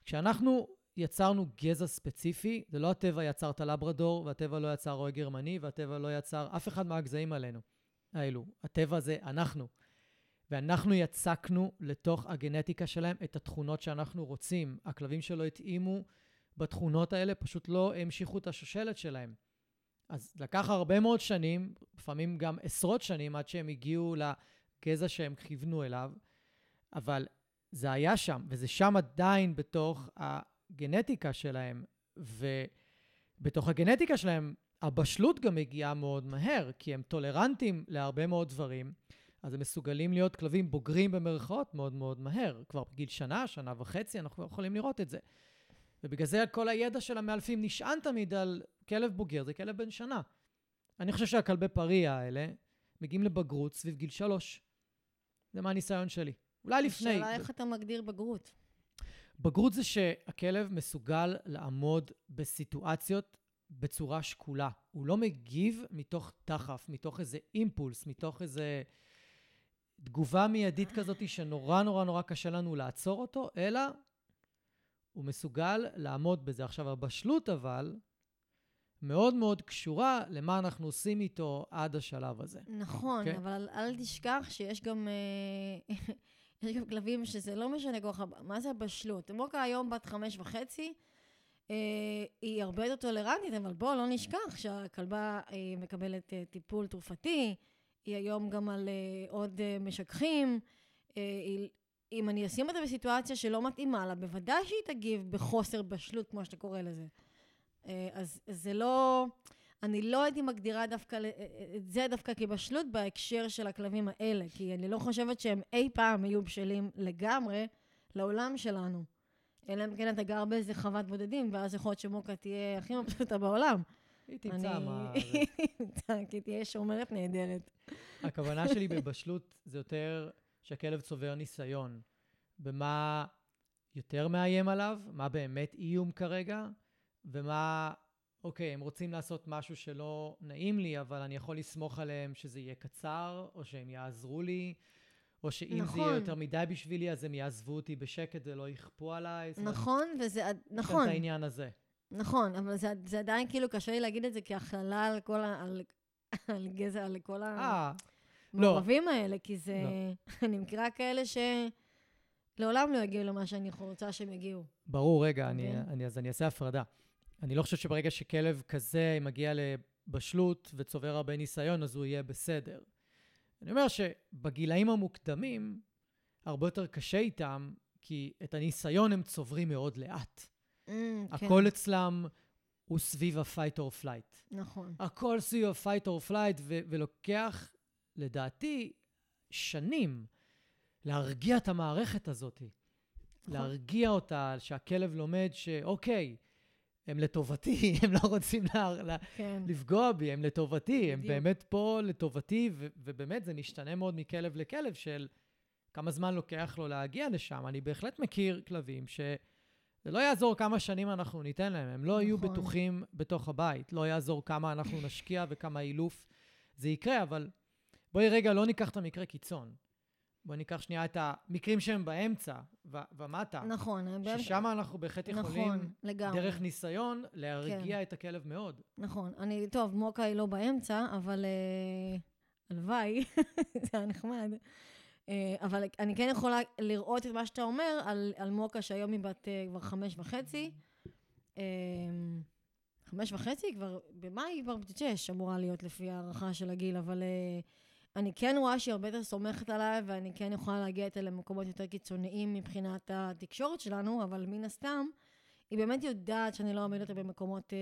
כשאנחנו יצרנו גזע ספציפי, זה לא הטבע יצר את הלברדור, והטבע לא יצר רועה גרמני, והטבע לא יצר אף אחד מהגזעים עלינו, האלו. הטבע זה אנחנו. ואנחנו יצקנו לתוך הגנטיקה שלהם את התכונות שאנחנו רוצים. הכלבים שלא התאימו בתכונות האלה פשוט לא המשיכו את השושלת שלהם. אז לקח הרבה מאוד שנים, לפעמים גם עשרות שנים, עד שהם הגיעו לגזע שהם כיוונו אליו, אבל זה היה שם, וזה שם עדיין בתוך הגנטיקה שלהם, ובתוך הגנטיקה שלהם הבשלות גם מגיעה מאוד מהר, כי הם טולרנטים להרבה מאוד דברים, אז הם מסוגלים להיות כלבים בוגרים במרכאות מאוד מאוד מהר. כבר בגיל שנה, שנה וחצי, אנחנו יכולים לראות את זה. ובגלל זה כל הידע של המאלפים נשען תמיד על כלב בוגר, זה כלב בן שנה. אני חושב שהכלבי פריה האלה מגיעים לבגרות סביב גיל שלוש. זה מהניסיון שלי. אולי לפני. השאלה איך אתה מגדיר בגרות. בגרות זה שהכלב מסוגל לעמוד בסיטואציות בצורה שקולה. הוא לא מגיב מתוך דחף, מתוך איזה אימפולס, מתוך איזה תגובה מיידית כזאת שנורא נורא נורא קשה לנו לעצור אותו, אלא הוא מסוגל לעמוד בזה. עכשיו, הבשלות אבל מאוד מאוד קשורה למה אנחנו עושים איתו עד השלב הזה. נכון, okay? אוקיי? אבל אל, אל תשכח שיש גם, אה, יש גם כלבים שזה לא משנה כל כך, מה זה הבשלות? מוקה היום בת חמש וחצי, אה, היא הרבה יותר טולרנטית, אבל בואו לא נשכח שהכלבה אה, מקבלת אה, טיפול תרופתי, היא היום גם על אה, עוד אה, משככים, אה, היא... אם אני אשים אותה בסיטואציה שלא מתאימה לה, בוודאי שהיא תגיב בחוסר בשלות, כמו שאתה קורא לזה. אה, אז זה לא... אני לא הייתי מגדירה דווקא את זה דווקא כבשלות בהקשר של הכלבים האלה, כי אני לא חושבת שהם אי פעם יהיו בשלים לגמרי לעולם שלנו. אלא אם כן אתה גר באיזה חוות בודדים, ואז יכול להיות שמוקה תהיה הכי מבסוטה בעולם. היא תמצא מה... היא תמצא, כי תהיה שומרת נהדרת. הכוונה שלי בבשלות זה יותר שהכלב צובר ניסיון במה יותר מאיים עליו, מה באמת איום כרגע, ומה, אוקיי, הם רוצים לעשות משהו שלא נעים לי, אבל אני יכול לסמוך עליהם שזה יהיה קצר, או שהם יעזרו לי, או שאם נכון. זה יהיה נכון. יותר מדי בשבילי, אז הם יעזבו אותי בשקט ולא יכפו עליי. נכון, וזה, נכון. את העניין הזה. נכון, אבל זה, זה עדיין כאילו קשה לי להגיד את זה כהכללה על כל ה... על, על גזע, על כל ה... אה, המעורבים לא. האלה, כי זה... לא. אני מכירה כאלה שלעולם לא יגיעו למה שאני רוצה שהם יגיעו. ברור, רגע, אני, כן. אני, אז אני אעשה הפרדה. אני לא חושב שברגע שכלב כזה מגיע לבשלות וצובר הרבה ניסיון, אז הוא יהיה בסדר. אני אומר שבגילאים המוקדמים, הרבה יותר קשה איתם, כי את הניסיון הם צוברים מאוד לאט. Mm, הכל כן. אצלם הוא סביב ה-fight or flight. נכון. הכל סביב ה-fight or flight, ו- ולוקח לדעתי, שנים להרגיע את המערכת הזאת. נכון. להרגיע אותה, שהכלב לומד שאוקיי, הם לטובתי, הם לא רוצים לה, לה, כן. לפגוע בי, הם לטובתי, הם בדיוק. באמת פה לטובתי, ו- ובאמת זה משתנה מאוד מכלב לכלב של כמה זמן לוקח לו להגיע לשם. אני בהחלט מכיר כלבים ש... זה לא יעזור כמה שנים אנחנו ניתן להם, הם לא יהיו נכון. בטוחים בתוך הבית. לא יעזור כמה אנחנו נשקיע וכמה אילוף זה יקרה, אבל בואי רגע לא ניקח את המקרה קיצון. בואי ניקח שנייה את המקרים שהם באמצע ו- ומטה, נכון, ששם אנחנו בהחלט יכולים, נכון, לגמרי. דרך ניסיון, להרגיע את הכלב מאוד. נכון. אני, טוב, מוקה היא לא באמצע, אבל אה, הלוואי, זה היה נחמד. אה, אבל אני כן יכולה לראות את מה שאתה אומר על, על מוקה, שהיום היא בת אה, כבר חמש וחצי. חמש וחצי? כבר, במאי היא כבר בת שש אמורה להיות לפי הערכה של הגיל, אבל אה, אני כן רואה שהיא הרבה יותר סומכת עליי, ואני כן יכולה להגיע איתה למקומות יותר קיצוניים מבחינת התקשורת שלנו, אבל מן הסתם, היא באמת יודעת שאני לא אעמיד אותה במקומות אה,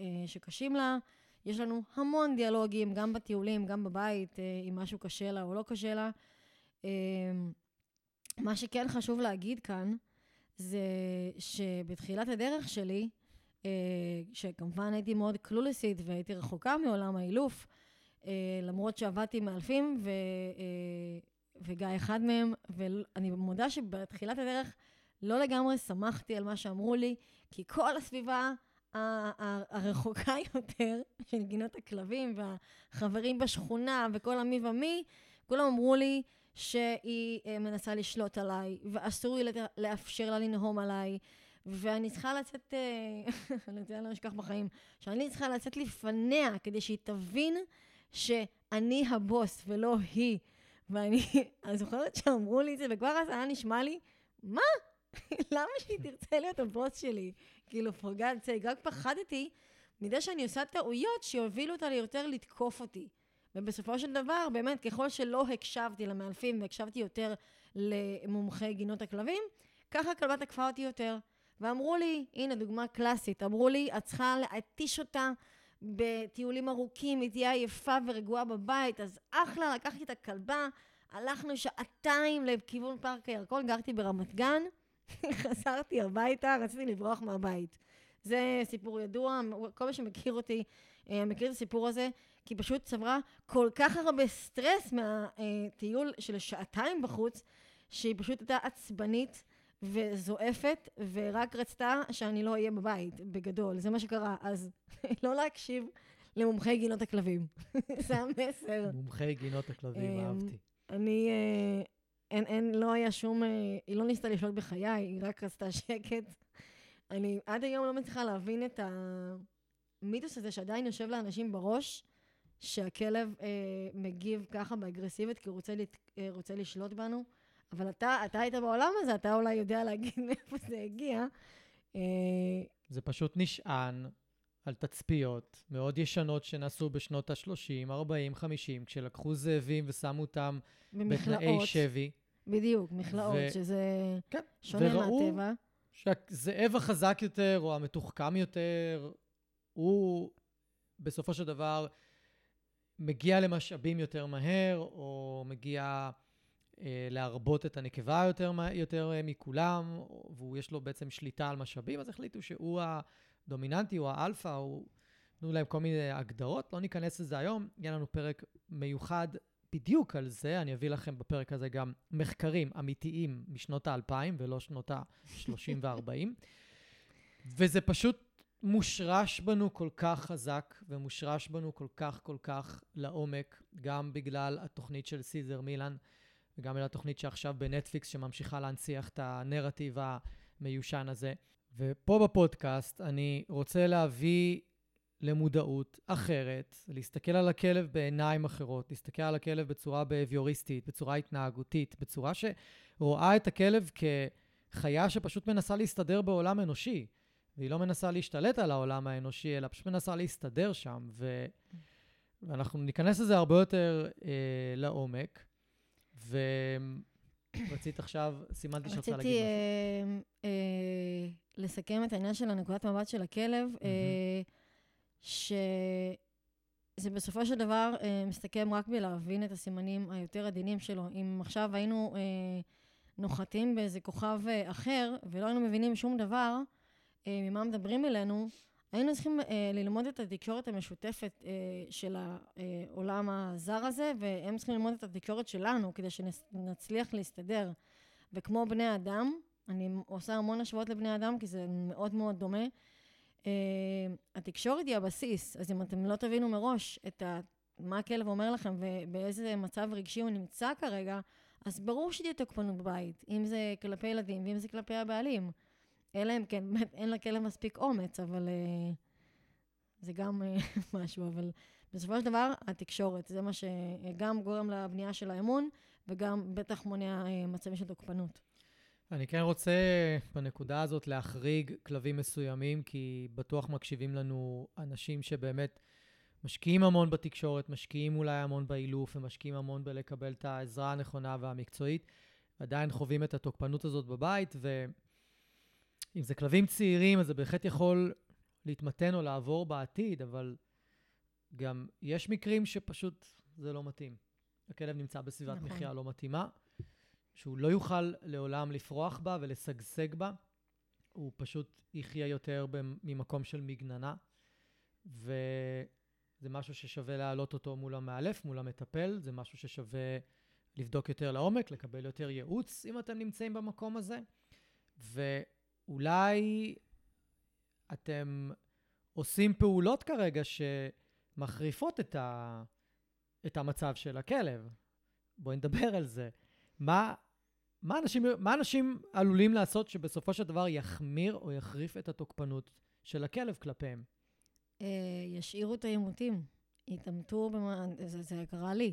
אה, שקשים לה. יש לנו המון דיאלוגים, גם בטיולים, גם בבית, אה, אם משהו קשה לה או לא קשה לה. אה, מה שכן חשוב להגיד כאן, זה שבתחילת הדרך שלי, אה, שכמובן הייתי מאוד קלולסית והייתי רחוקה מעולם האילוף, למרות שעבדתי עם מאלפים ו, אה, וגיא אחד מהם, ואני מודה שבתחילת הדרך לא לגמרי שמחתי על מה שאמרו לי, כי כל הסביבה הרחוקה יותר של גינות הכלבים והחברים בשכונה וכל המי ומי, כולם אמרו לי שהיא אה, מנסה לשלוט עליי, ואסור לי לאפשר לה לנהום עליי, ואני צריכה לצאת, אה, אני לא אשכח בחיים, שאני צריכה לצאת לפניה כדי שהיא תבין שאני הבוס ולא היא. ואני אני זוכרת שאמרו לי את זה, וכבר אז היה נשמע לי, מה? למה שהיא תרצה להיות הבוס שלי? כאילו, for God's רק פחדתי מזה שאני עושה טעויות שיובילו אותה ליותר לתקוף אותי. ובסופו של דבר, באמת, ככל שלא הקשבתי למאלפים והקשבתי יותר למומחי גינות הכלבים, ככה הכלבה תקפה אותי יותר. ואמרו לי, הנה דוגמה קלאסית, אמרו לי, את צריכה להתיש אותה בטיולים ארוכים, היא תהיה עייפה ורגועה בבית, אז אחלה, לקחתי את הכלבה, הלכנו שעתיים לכיוון פארק הירקון, גרתי ברמת גן, חזרתי הביתה, רציתי לברוח מהבית. זה סיפור ידוע, כל מי שמכיר אותי אה, מכיר את הסיפור הזה, כי פשוט צברה כל כך הרבה סטרס מהטיול של שעתיים בחוץ, שהיא פשוט הייתה עצבנית וזועפת, ורק רצתה שאני לא אהיה בבית, בגדול. זה מה שקרה. אז לא להקשיב למומחי גינות הכלבים. זה המסר. מומחי גינות הכלבים, אמ, אהבתי. אני, אה, אין, אין, לא היה שום, אה, היא לא ניסתה לשלוט בחיי, היא רק רצתה שקט. אני עד היום לא מצליחה להבין את המיתוס הזה שעדיין יושב לאנשים בראש, שהכלב אה, מגיב ככה באגרסיבית כי הוא רוצה, לת, אה, רוצה לשלוט בנו. אבל אתה, אתה היית בעולם הזה, אתה אולי יודע להגיד מאיפה זה הגיע. אה, זה פשוט נשען על תצפיות מאוד ישנות שנעשו בשנות ה-30, 40, 50, כשלקחו זאבים ושמו אותם בתנאי שבי. בדיוק, מכלאות, ו- שזה כן, שונה וראו מהטבע. שהזאב החזק יותר או המתוחכם יותר, הוא בסופו של דבר מגיע למשאבים יותר מהר, או מגיע להרבות את הנקבה יותר, יותר אה, מכולם, או- והוא יש לו בעצם שליטה על משאבים, אז החליטו שהוא הדומיננטי, הוא האלפא, הוא... נתנו להם כל מיני הגדרות, לא ניכנס לזה היום, יהיה לנו פרק מיוחד בדיוק על זה, אני אביא לכם בפרק הזה גם מחקרים אמיתיים משנות האלפיים ולא שנות ה-30 וה-40. וזה פשוט מושרש בנו כל כך חזק, ומושרש בנו כל כך כל כך לעומק, גם בגלל התוכנית של סיזר מילן, וגם בגלל התוכנית שעכשיו בנטפליקס, שממשיכה להנציח את הנרטיב המיושן הזה. ופה בפודקאסט אני רוצה להביא למודעות אחרת, להסתכל על הכלב בעיניים אחרות, להסתכל על הכלב בצורה בהביוריסטית, בצורה התנהגותית, בצורה שרואה את הכלב כחיה שפשוט מנסה להסתדר בעולם אנושי. והיא לא מנסה להשתלט על העולם האנושי, אלא פשוט מנסה להסתדר שם. ו... ואנחנו ניכנס לזה הרבה יותר אה, לעומק. ורצית עכשיו, סימנתי שאת רוצה להגיד רציתי משהו. אה, אה, לסכם את העניין של הנקודת מבט של הכלב, אה, שזה בסופו של דבר מסתכם רק בלהבין את הסימנים היותר עדינים שלו. אם עכשיו היינו נוחתים באיזה כוכב אחר ולא היינו מבינים שום דבר, ממה מדברים אלינו, היינו צריכים אה, ללמוד את התקשורת המשותפת אה, של העולם הזר הזה, והם צריכים ללמוד את התקשורת שלנו כדי שנצליח להסתדר. וכמו בני אדם, אני עושה המון השוואות לבני אדם, כי זה מאוד מאוד דומה. Uh, התקשורת היא הבסיס, אז אם אתם לא תבינו מראש את ה, מה הכלב אומר לכם ובאיזה מצב רגשי הוא נמצא כרגע, אז ברור שתהיה תוקפנות בבית, אם זה כלפי ילדים ואם זה כלפי הבעלים. אלא אם כן, באמת, אין לכלב מספיק אומץ, אבל uh, זה גם uh, משהו, אבל בסופו של דבר, התקשורת, זה מה שגם גורם לבנייה של האמון, וגם בטח מונע uh, מצבים של תוקפנות. אני כן רוצה בנקודה הזאת להחריג כלבים מסוימים, כי בטוח מקשיבים לנו אנשים שבאמת משקיעים המון בתקשורת, משקיעים אולי המון באילוף, ומשקיעים המון בלקבל את העזרה הנכונה והמקצועית, ועדיין חווים את התוקפנות הזאת בבית, ואם זה כלבים צעירים, אז זה בהחלט יכול להתמתן או לעבור בעתיד, אבל גם יש מקרים שפשוט זה לא מתאים. הכלב נמצא בסביבת נכון. מחיה לא מתאימה. שהוא לא יוכל לעולם לפרוח בה ולשגשג בה, הוא פשוט יחיה יותר ממקום של מגננה, וזה משהו ששווה להעלות אותו מול המאלף, מול המטפל, זה משהו ששווה לבדוק יותר לעומק, לקבל יותר ייעוץ אם אתם נמצאים במקום הזה, ואולי אתם עושים פעולות כרגע שמחריפות את, ה... את המצב של הכלב. בואי נדבר על זה. מה, מה, אנשים, מה אנשים עלולים לעשות שבסופו של דבר יחמיר או יחריף את התוקפנות של הכלב כלפיהם? אה, ישאירו את העימותים. יתעמתו, במה, זה, זה קרה לי.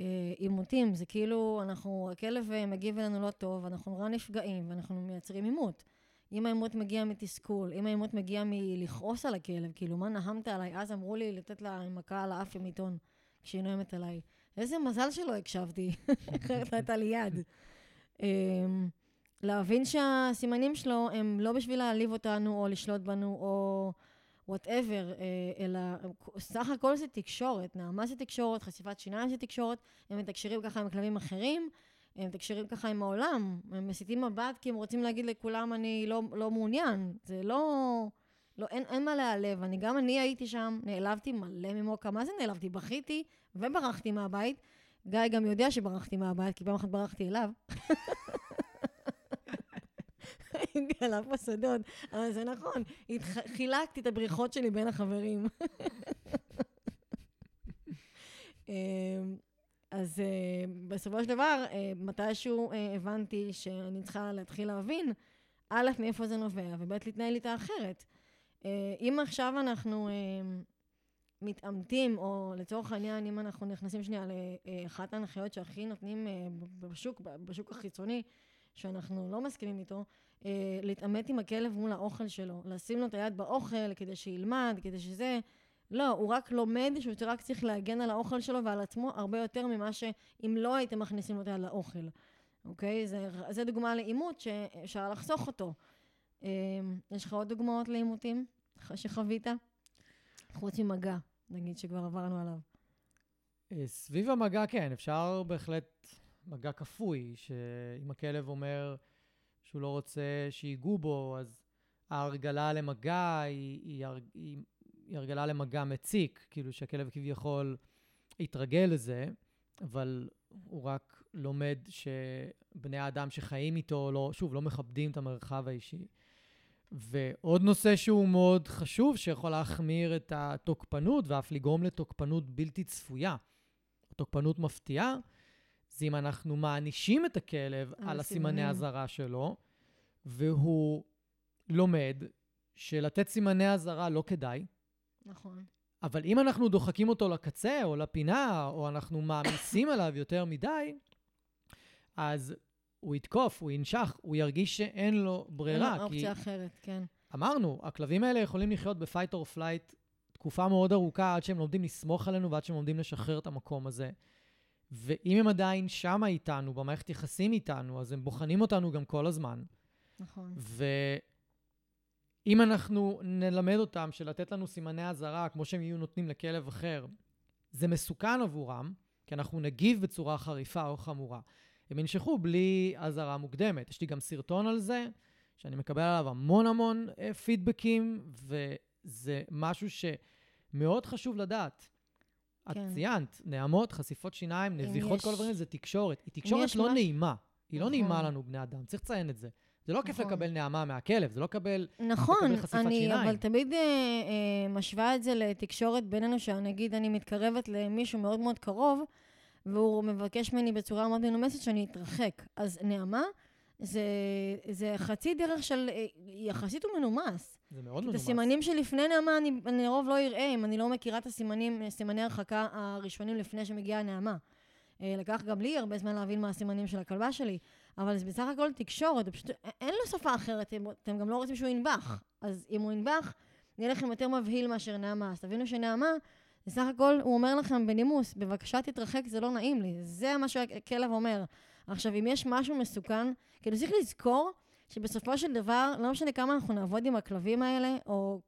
אה, עימותים, זה כאילו, אנחנו, הכלב אה, מגיב אלינו לא טוב, אנחנו נורא נפגעים ואנחנו מייצרים עימות. אם העימות מגיע מתסכול, אם העימות מגיע מלכעוס על הכלב, כאילו, מה נהמת עליי? אז אמרו לי לתת לה מכה על האף עם עיתון כשהיא נואמת עליי. איזה מזל שלא הקשבתי, אחרת לא הייתה לי יד. אמ, להבין שהסימנים שלו הם לא בשביל להעליב אותנו או לשלוט בנו או וואטאבר, אה, אלא סך הכל זה תקשורת. נעמה זה תקשורת, חשיפת שיניים זה תקשורת, הם מתקשרים ככה עם כלבים אחרים, הם מתקשרים ככה עם העולם, הם מסיתים מבט כי הם רוצים להגיד לכולם אני לא, לא מעוניין. זה לא... לא, אין, אין מה להיעלב. אני, גם אני הייתי שם, נעלבתי מלא ממוקה. מה זה נעלבתי? בכיתי וברחתי מהבית. גיא גם יודע שברחתי מהבית, כי פעם אחת ברחתי אליו. הייתי עליו בשדות, אבל זה נכון, חילקתי את הבריחות שלי בין החברים. אז uh, בסופו של דבר, uh, מתישהו uh, הבנתי שאני צריכה להתחיל להבין, א', מאיפה זה נובע, וב', להתנהל איתה אחרת. Uh, אם עכשיו אנחנו uh, מתעמתים, או לצורך העניין, אם אנחנו נכנסים שנייה לאחת ההנחיות שהכי נותנים אה, בשוק, בשוק החיצוני, שאנחנו לא מסכימים איתו, אה, להתעמת עם הכלב מול האוכל שלו, לשים לו את היד באוכל כדי שילמד, כדי שזה... לא, הוא רק לומד שהוא רק צריך להגן על האוכל שלו ועל עצמו הרבה יותר ממה שאם לא הייתם מכניסים היד לאוכל, אוקיי? זה, זה דוגמה לעימות שאפשר לחסוך אותו. אה, יש לך עוד דוגמאות לעימותים שחווית? חוץ ממגע. נגיד, שכבר עברנו עליו? אה, סביב המגע, כן, אפשר בהחלט מגע כפוי, שאם הכלב אומר שהוא לא רוצה שיגעו בו, אז ההרגלה למגע היא, היא, היא, היא הרגלה למגע מציק, כאילו שהכלב כביכול יתרגל לזה, אבל הוא רק לומד שבני האדם שחיים איתו, לא, שוב, לא מכבדים את המרחב האישי. ועוד נושא שהוא מאוד חשוב, שיכול להחמיר את התוקפנות ואף לגרום לתוקפנות בלתי צפויה, תוקפנות מפתיעה, זה אם אנחנו מענישים את הכלב על הסימני אזהרה שלו, והוא לומד שלתת סימני אזהרה לא כדאי. נכון. אבל אם אנחנו דוחקים אותו לקצה או לפינה, או אנחנו מעמיסים עליו יותר מדי, אז הוא יתקוף, הוא ינשך, הוא ירגיש שאין לו ברירה. אין לו אופציה אחרת, כן. אמרנו, הכלבים האלה יכולים לחיות ב fight or flight תקופה מאוד ארוכה עד שהם לומדים לסמוך עלינו ועד שהם לומדים לשחרר את המקום הזה. ואם הם עדיין שמה איתנו, במערכת יחסים איתנו, אז הם בוחנים אותנו גם כל הזמן. נכון. ואם אנחנו נלמד אותם שלתת לנו סימני אזהרה, כמו שהם יהיו נותנים לכלב אחר, זה מסוכן עבורם, כי אנחנו נגיב בצורה חריפה או חמורה. הם ינשכו בלי אזהרה מוקדמת. יש לי גם סרטון על זה, שאני מקבל עליו המון המון אה, פידבקים, וזה משהו שמאוד חשוב לדעת. את כן. ציינת, נעמות, חשיפות שיניים, אם נביחות, יש- כל הדברים, זה תקשורת. היא אם תקשורת לא משהו- נעימה. היא לא נכון. נעימה לנו, בני אדם, צריך לציין את זה. זה לא כיף נכון. לקבל נעמה מהכלב, זה לא לקבל... נכון, לקבל חשיפת אני שיניים. אבל תמיד אה, אה, משווה את זה לתקשורת בינינו, שנגיד אני מתקרבת למישהו מאוד מאוד קרוב, והוא מבקש ממני בצורה מאוד מנומסת שאני אתרחק. אז נעמה, זה, זה חצי דרך של, אה, יחסית הוא מנומס. זה מאוד את מנומס. הסימנים שלפני נעמה אני, אני לרוב לא אראה, אם אני לא מכירה את הסימנים, סימני הרחקה הראשונים לפני שמגיעה נעמה. אה, לקח גם לי הרבה זמן להבין מה הסימנים של הכלבה שלי, אבל זה בסך הכל תקשורת, פשוט, אין לו שפה אחרת, אתם, גם לא רוצים שהוא ינבח. אז אם הוא ינבח, יהיה לכם יותר מבהיל מאשר נעמה. אז תבינו שנעמה, בסך הכל הוא אומר לכם בנימוס, בבקשה תתרחק, זה לא נעים לי. זה מה שהכלב אומר. עכשיו, אם יש משהו מסוכן, כאילו צריך לזכור שבסופו של דבר, לא משנה כמה אנחנו נעבוד עם הכלבים האלה, או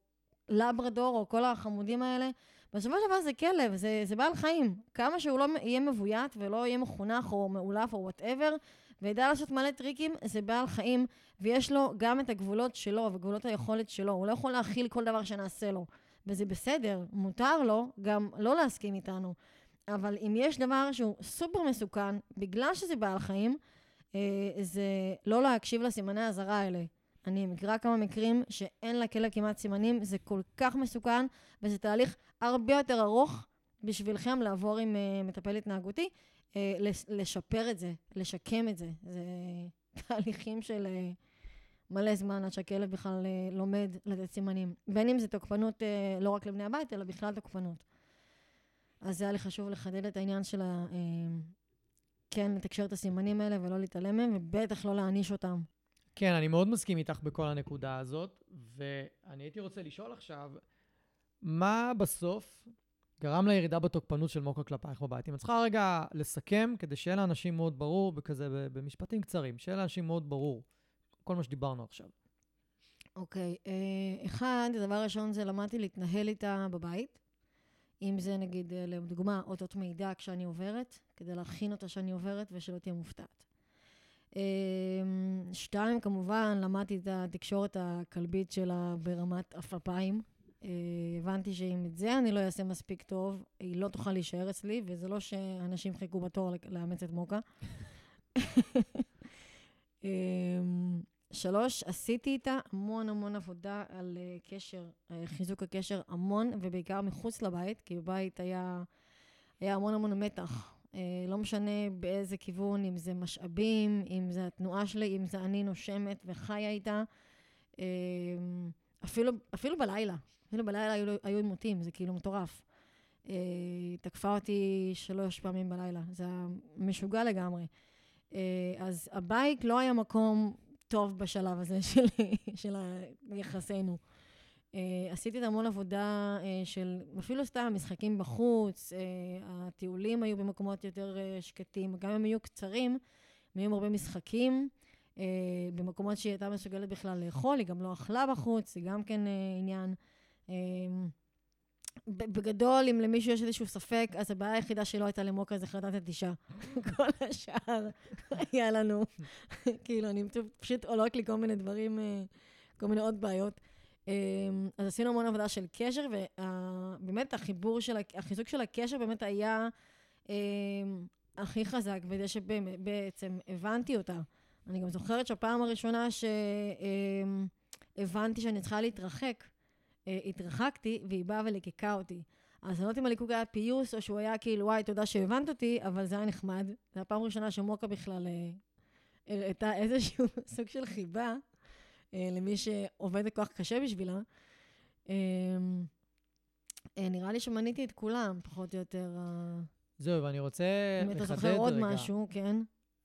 לברדור, או כל החמודים האלה, בסופו של דבר זה כלב, זה, זה בעל חיים. כמה שהוא לא יהיה מבוית ולא יהיה מחונך או מאולף או whatever, וידע לעשות מלא טריקים, זה בעל חיים, ויש לו גם את הגבולות שלו וגבולות היכולת שלו. הוא לא יכול להכיל כל דבר שנעשה לו. וזה בסדר, מותר לו גם לא להסכים איתנו. אבל אם יש דבר שהוא סופר מסוכן, בגלל שזה בעל חיים, אה, זה לא להקשיב לסימני האזהרה האלה. אני מכירה כמה מקרים שאין לכלב כמעט סימנים, זה כל כך מסוכן, וזה תהליך הרבה יותר ארוך בשבילכם לעבור עם uh, מטפל התנהגותי, לשפר את זה, לשקם את זה. זה תהליכים של uh, מלא זמן עד שהכלב בכלל uh, לומד לתת סימנים. בין אם זה תוקפנות לא רק לבני הבית, אלא בכלל תוקפנות. אז היה לי חשוב לחדד את העניין של ה... כן, לתקשר את הסימנים האלה ולא להתעלם מהם, ובטח לא להעניש אותם. כן, אני מאוד מסכים איתך בכל הנקודה הזאת, ואני הייתי רוצה לשאול עכשיו, מה בסוף גרם לירידה בתוקפנות של מוקה כלפייך בבית? אם את צריכה רגע לסכם, כדי שיהיה לאנשים מאוד ברור, בכזה, ב- במשפטים קצרים, שיהיה לאנשים מאוד ברור, כל מה שדיברנו עכשיו. אוקיי, אה, אחד, הדבר הראשון זה למדתי להתנהל איתה בבית. אם זה נגיד, אה, לדוגמה, אותות מידע כשאני עוברת, כדי להכין אותה שאני עוברת ושלא תהיה מופתעת. אה, שתיים, כמובן, למדתי את התקשורת הכלבית שלה ברמת עפעפיים. אה, הבנתי שאם את זה אני לא אעשה מספיק טוב, היא לא תוכל להישאר אצלי, וזה לא שאנשים חיכו בתור לאמץ את מוקה. אה, שלוש, עשיתי איתה המון המון עבודה על uh, קשר, uh, חיזוק הקשר המון, ובעיקר מחוץ לבית, כי בבית היה, היה המון המון מתח. לא משנה באיזה כיוון, אם זה משאבים, אם זה התנועה שלי, אם זה אני נושמת וחיה איתה. אפילו, אפילו בלילה, אפילו בלילה היו, היו עימותים, זה כאילו מטורף. היא תקפה אותי שלוש פעמים בלילה, זה היה משוגע לגמרי. Uh, אז הבית לא היה מקום טוב בשלב הזה של, של יחסינו. Uh, עשיתי את המון עבודה של אפילו סתם משחקים בחוץ, הטיולים היו במקומות יותר שקטים, גם אם היו קצרים, הם היו הרבה משחקים, uh, במקומות שהיא הייתה מסוגלת בכלל לאכול, היא גם לא אכלה בחוץ, זה גם כן uh, עניין. ב- בגדול, אם למישהו יש איזשהו ספק, אז הבעיה היחידה שלא הייתה למוקה זה חרדת נטישה. כל השאר היה לנו, כאילו, אני פשוט- עולות לי כל מיני דברים, אה, כל מיני עוד בעיות. אה, אז עשינו המון עבודה של קשר, ובאמת החיבור של, החיזוק של הקשר באמת היה אה, הכי חזק, בזה שבעצם הבנתי אותה. אני גם זוכרת שהפעם הראשונה שהבנתי שאני צריכה להתרחק, אה, התרחקתי, והיא באה וליקקה אותי. אז אני לא יודעת אם הליקוק היה פיוס, או שהוא היה כאילו, וואי, תודה שהבנת אותי, אבל זה היה נחמד. זו הפעם הראשונה שמוקה בכלל אה, הראתה איזשהו סוג של חיבה אה, למי שעובד כל כך קשה בשבילה. אה, אה, נראה לי שמניתי את כולם, פחות או יותר. אה, זהו, ואני רוצה אם אתה לחדד זוכר עוד רגע. משהו, כן.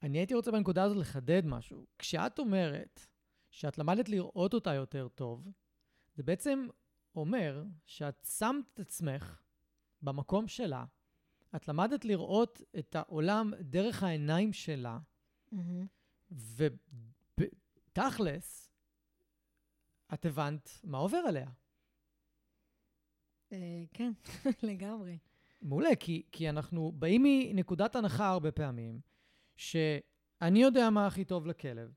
אני הייתי רוצה בנקודה הזאת לחדד משהו. כשאת אומרת שאת למדת לראות אותה יותר טוב, זה בעצם אומר שאת שמת את עצמך במקום שלה, את למדת לראות את העולם דרך העיניים שלה, מהמם. ובתכלס, את הבנת מה עובר עליה. אה, כן, לגמרי. מעולה, כי, כי אנחנו באים מנקודת הנחה הרבה פעמים, שאני יודע מה הכי טוב לכלב,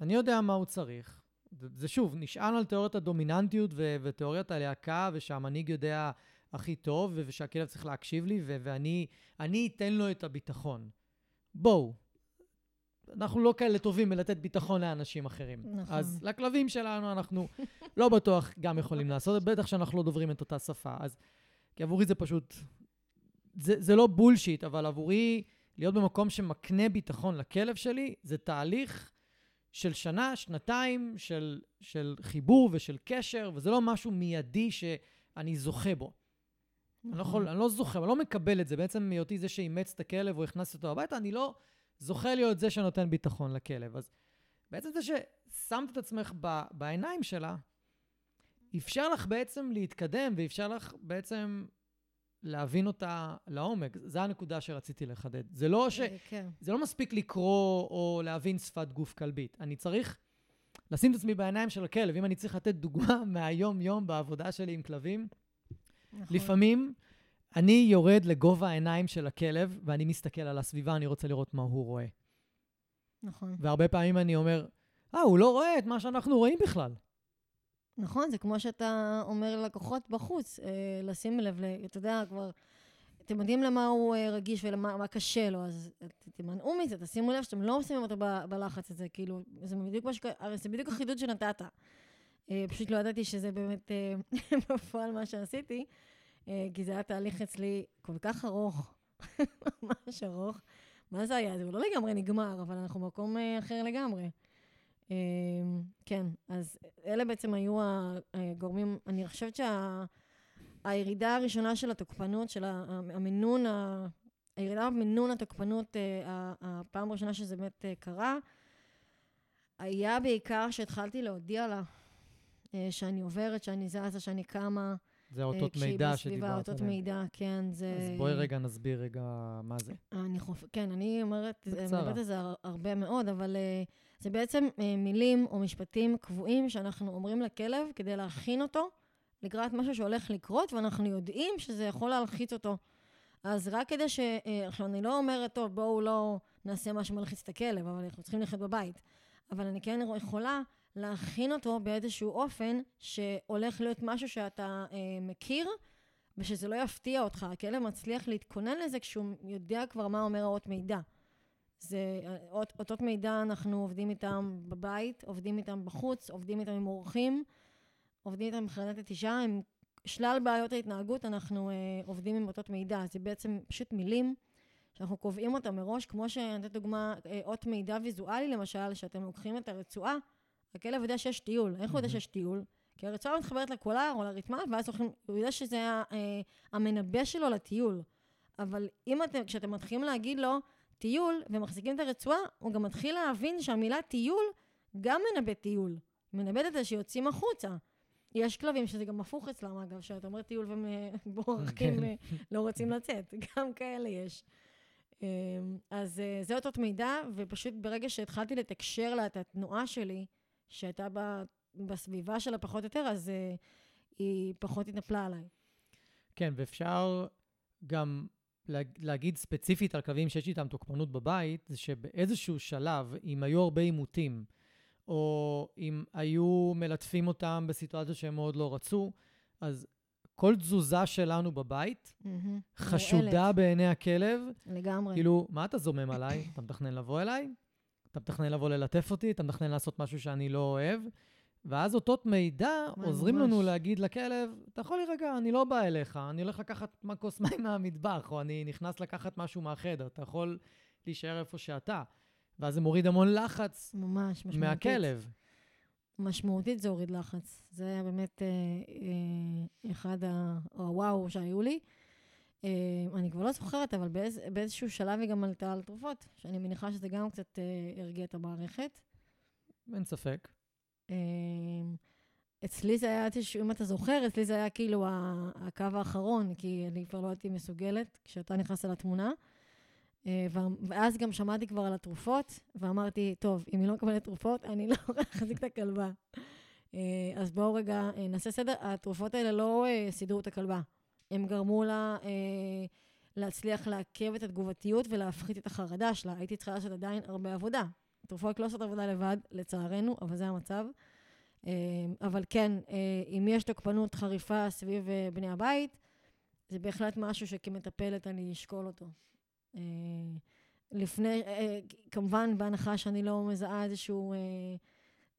אני יודע מה הוא צריך, זה, שוב, נשען על תיאוריית הדומיננטיות ו- ותיאוריית הלהקה, ושהמנהיג יודע הכי טוב, ו- ושהכלב צריך להקשיב לי, ו- ואני אני אתן לו את הביטחון. בואו, אנחנו לא כאלה טובים בלתת ביטחון לאנשים אחרים. נכון. אז לכלבים שלנו אנחנו לא בטוח גם יכולים לעשות, בטח שאנחנו לא דוברים את אותה שפה. אז, כי עבורי זה פשוט, זה, זה לא בולשיט, אבל עבורי להיות במקום שמקנה ביטחון לכלב שלי, זה תהליך של שנה, שנתיים, של, של חיבור ושל קשר, וזה לא משהו מיידי שאני זוכה בו. אני לא, יכול, אני לא זוכה, אני לא מקבל את זה. בעצם מהיותי זה שאימץ את הכלב או הכנס אותו הביתה, אני לא זוכה להיות זה שנותן ביטחון לכלב. אז בעצם זה ששמת את עצמך ב, בעיניים שלה, אפשר לך בעצם להתקדם, ואפשר לך בעצם להבין אותה לעומק. זו הנקודה שרציתי לחדד. זה לא ש... אה, כן. זה לא מספיק לקרוא או להבין שפת גוף כלבית. אני צריך לשים את עצמי בעיניים של הכלב. אם אני צריך לתת דוגמה מהיום-יום בעבודה שלי עם כלבים, נכון. לפעמים אני יורד לגובה העיניים של הכלב, ואני מסתכל על הסביבה, אני רוצה לראות מה הוא רואה. נכון. והרבה פעמים אני אומר, אה, הוא לא רואה את מה שאנחנו רואים בכלל. נכון, זה כמו שאתה אומר ללקוחות בחוץ, אה, לשים לב, אתה יודע, כבר, אתם יודעים למה הוא אה, רגיש ולמה מה קשה לו, אז ת- תמנעו מזה, תשימו לב שאתם לא שמים אותו ב- בלחץ הזה, כאילו, זה בדיוק ש... הרי זה בדיוק החידוד שנתת. אה, פשוט לא ידעתי שזה באמת בפועל מה שעשיתי, כי זה היה תהליך אצלי כל כך ארוך, ממש ארוך. מה זה היה? זה לא לגמרי נגמר, אבל אנחנו במקום אחר לגמרי. אה, כן, אז אלה בעצם היו הגורמים, אני חושבת שהירידה הראשונה של התוקפנות, של המינון, הירידה במינון התוקפנות, אה, הפעם הראשונה שזה באמת אה, קרה, היה בעיקר שהתחלתי להודיע לה אה, שאני עוברת, שאני זזה, שאני קמה. זה אה, אותות כשהיא מידע שדיברת אותות עליהם. מידע, כן, זה... אז בואי רגע נסביר רגע מה זה. אני חופ... כן, אני אומרת, אני בקצרה. מדברת על זה הר- הרבה מאוד, אבל uh, זה בעצם uh, מילים או משפטים קבועים שאנחנו אומרים לכלב כדי להכין אותו לקראת משהו שהולך לקרות, ואנחנו יודעים שזה יכול להלחיץ אותו. אז רק כדי ש... Uh, עכשיו, אני לא אומרת, טוב, בואו לא נעשה מה שמלחיץ את הכלב, אבל אנחנו צריכים לחיות בבית. אבל אני כן יכולה להכין אותו באיזשהו אופן שהולך להיות משהו שאתה uh, מכיר, ושזה לא יפתיע אותך. הכלב מצליח להתכונן לזה כשהוא יודע כבר מה אומר האות מידע. זה, אות, אותות מידע, אנחנו עובדים איתם בבית, עובדים איתם בחוץ, עובדים איתם עם אורחים, עובדים איתם בחרדת נטישה, עם שלל בעיות ההתנהגות, אנחנו אה, עובדים עם אותות מידע. זה בעצם פשוט מילים שאנחנו קובעים אותם מראש, כמו שאני נותנת דוגמה, אה, אות מידע ויזואלי למשל, שאתם לוקחים את הרצועה, הכלב יודע שיש טיול. איך הוא יודע מהמם. שיש טיול? כי הרצועה מתחברת לקולר או לרתמה, ואז הולכים, הוא יודע שזה אה, המנבא שלו לטיול. אבל אם אתם, כשאתם מתחילים להגיד לו טיול ומחזיקים את הרצועה, הוא גם מתחיל להבין שהמילה טיול גם מנבא טיול. מנבאת את זה שיוצאים החוצה. יש כלבים שזה גם הפוך אצלם, אגב, שאתה אומר טיול והם בורחים, כן. אה, לא רוצים לצאת. גם כאלה יש. אה, אז אה, זה אותות מידע, ופשוט ברגע שהתחלתי לתקשר לה את התנועה שלי, שהייתה בסביבה שלה פחות או יותר, אז אה, היא פחות התנפלה עליי. כן, ואפשר גם להגיד ספציפית על כלבים שיש איתם תוקפנות בבית, זה שבאיזשהו שלב, אם היו הרבה עימותים, או אם היו מלטפים אותם בסיטואציות שהם מאוד לא רצו, אז כל תזוזה שלנו בבית מהמם. חשודה מורעלת, בעיני הכלב. לגמרי. כאילו, מה אתה זומם עליי? אתה מתכנן לבוא אליי? אתה מתכנן לבוא ללטף אותי? אתה מתכנן לעשות משהו שאני לא אוהב? ואז אותות מידע וואי, עוזרים ממש. לנו להגיד לכלב, אתה יכול להירגע, אני לא בא אליך, אני הולך לקחת כוס מים מהמטבח, או אני נכנס לקחת משהו מהחדר, אתה יכול להישאר איפה שאתה. ואז זה מוריד המון לחץ ממש, משמעותית. מהכלב. משמעותית זה הוריד לחץ. זה היה באמת אה, אה, אחד הוואו שהיו לי. אה, אני כבר לא זוכרת, אבל באיז, באיזשהו שלב היא גם עלתה על תרופות, שאני מניחה שזה גם קצת אה, הרגיע את המערכת. אין ספק. אה, אצלי זה היה, אם אתה זוכר, אצלי זה היה כאילו הקו האחרון, כי אני כבר לא הייתי מסוגלת כשאתה נכנסת לתמונה. אה, ואז גם שמעתי כבר על התרופות, ואמרתי, טוב, אם היא לא מקבלת תרופות, אני לא להחזיק את הכלבה. אה, אז בואו רגע אה, נעשה סדר. התרופות האלה לא סידרו את הכלבה. הם גרמו לה להצליח לעכב את התגובתיות ולהפחית את החרדה שלה. הייתי צריכה לעשות עדיין הרבה עבודה. התרופות לא עושות עבודה לבד, לצערנו, אבל זה המצב. אה, אבל כן, אה, אם יש תוקפנות חריפה סביב אה, בני הבית, זה בהחלט משהו שכמטפלת אני אשקול אותו. אה, לפני, כמובן, בהנחה שאני לא מזהה איזשהו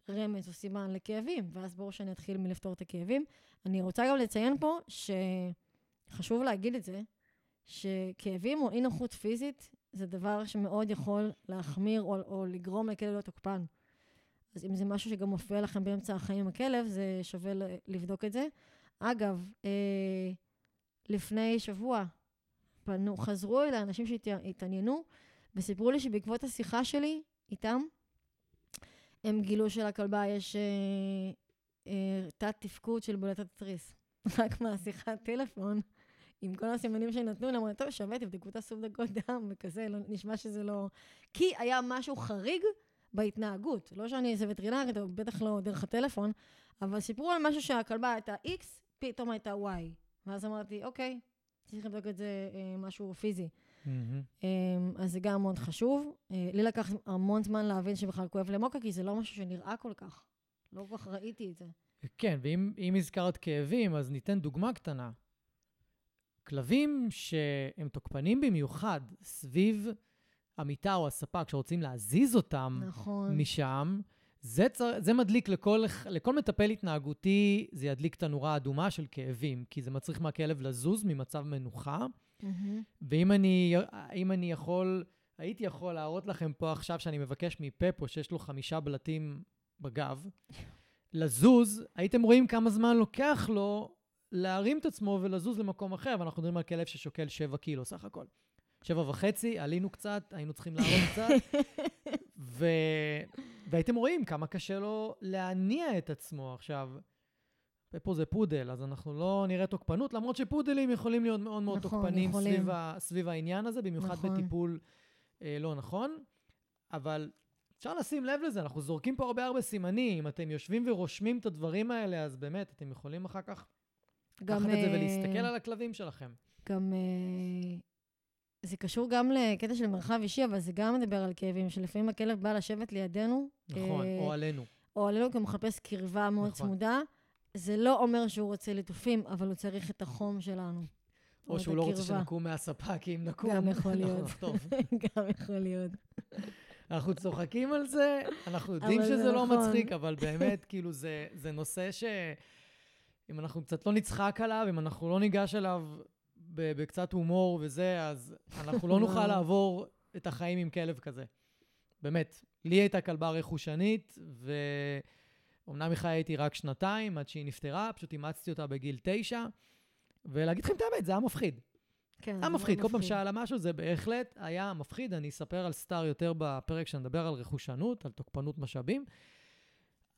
רמז או סימן לכאבים, ואז ברור שאני אתחיל מלפתור את הכאבים. אני רוצה גם לציין פה שחשוב להגיד את זה, שכאבים או אי נוחות פיזית זה דבר שמאוד יכול להחמיר או, או לגרום לכלב להיות תוקפן. אז אם זה משהו שגם מופיע לכם באמצע החיים עם הכלב, זה שווה לבדוק את זה. אגב, אה, לפני שבוע פנו, חזרו אליי אנשים שהתעניינו וסיפרו לי שבעקבות השיחה שלי איתם, הם גילו שלכלבה יש אה, אה, תת תפקוד של בולטת התריס. רק מהשיחת טלפון, עם כל הסימנים שנתנו, אמרו, טוב, שווה, תבדקו את הסוף דקות דם, וכזה, לא, נשמע שזה לא... כי היה משהו חריג בהתנהגות. לא שאני איזה וטרינרית, או בטח לא דרך הטלפון, אבל סיפרו על משהו שהכלבה הייתה X, פתאום הייתה Y. ואז אמרתי, אוקיי, צריך לבדוק את זה אה, משהו פיזי. Mm-hmm. אז זה גם מאוד חשוב. אה, לי לקח המון זמן להבין שבכלל כואב למוקה, כי זה לא משהו שנראה כל כך. לא כל כך ראיתי את זה. כן, ואם הזכרת כאבים, אז ניתן דוגמה קטנה. כלבים שהם תוקפנים במיוחד סביב המיטה או הספה, כשרוצים להזיז אותם נכון. משם, זה, צר... זה מדליק לכל, לכל מטפל התנהגותי, זה ידליק את הנורה האדומה של כאבים, כי זה מצריך מהכלב לזוז ממצב מנוחה. Mm-hmm. ואם אני, אני יכול, הייתי יכול להראות לכם פה עכשיו שאני מבקש מפפו, שיש לו חמישה בלטים בגב, לזוז, הייתם רואים כמה זמן לוקח לו להרים את עצמו ולזוז למקום אחר, ואנחנו מדברים על כלב ששוקל 7 קילו סך הכל. שבע וחצי, עלינו קצת, היינו צריכים לעלות קצת, ו... והייתם רואים כמה קשה לו להניע את עצמו. עכשיו, פה זה פודל, אז אנחנו לא נראה תוקפנות, למרות שפודלים יכולים להיות מאוד מאוד נכון, תוקפנים סביב, ה... סביב העניין הזה, במיוחד נכון. בטיפול אה, לא נכון. אבל אפשר לשים לב לזה, אנחנו זורקים פה הרבה הרבה סימנים. אם אתם יושבים ורושמים את הדברים האלה, אז באמת, אתם יכולים אחר כך לקחת את זה ולהסתכל אה, על הכלבים שלכם. גם אה, זה קשור גם לקטע של מרחב אישי, אבל זה גם מדבר על כאבים, שלפעמים הכלב בא לשבת לידינו. נכון, אה, או עלינו. או עלינו, כי הוא מחפש קרבה מאוד נכון. צמודה. זה לא אומר שהוא רוצה ליטופים, אבל הוא צריך את החום שלנו. או, שהוא לא רוצה שנקום מהספה, כי אם נקום... גם יכול להיות. גם יכול להיות. אנחנו צוחקים על זה, אנחנו יודעים שזה לא נכון. מצחיק, אבל באמת, כאילו, זה, זה נושא ש... אם אנחנו קצת לא נצחק עליו, אם אנחנו לא ניגש אליו בקצת הומור וזה, אז אנחנו לא נוכל לעבור את החיים עם כלב כזה. באמת. לי הייתה כלבה רכושנית, ואומנם היא חיה איתי רק שנתיים עד שהיא נפטרה, פשוט אימצתי אותה בגיל תשע, ולהגיד לכם את האמת, זה היה מפחיד. כן, היה מפחיד. כל פעם שאלה משהו, זה בהחלט היה מפחיד. אני אספר על סטאר יותר בפרק שנדבר על רכושנות, על תוקפנות משאבים.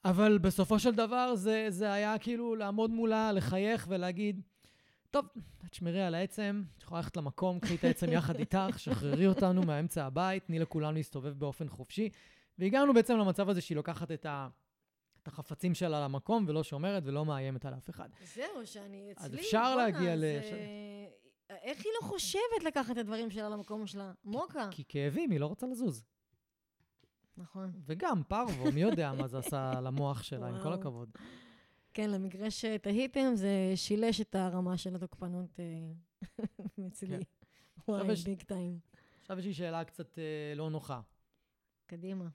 אבל בסופו של דבר זה, זה היה כאילו לעמוד מולה, לחייך ולהגיד, טוב, תשמרי על העצם, את יכולה ללכת למקום, קחי את העצם יחד איתך, שחררי אותנו מהאמצע הבית, תני לכולנו להסתובב באופן חופשי. והגענו בעצם למצב הזה שהיא לוקחת את, ה, את החפצים שלה למקום ולא שומרת ולא מאיימת על אף אחד. זהו, שאני אצלי, אז אפשר להגיע ל... זה... איך היא לא חושבת לקחת את הדברים שלה למקום שלה? מוקה. כי כאבים, היא לא רוצה לזוז. נכון. וגם פרוו, מי יודע מה זה עשה למוח שלה, עם כל הכבוד. כן, למקרה שתהיתם, זה שילש את הרמה של התוקפנות אצלי. וואי, ביג טיים. עכשיו יש לי שאלה קצת אה, לא נוחה. קדימה.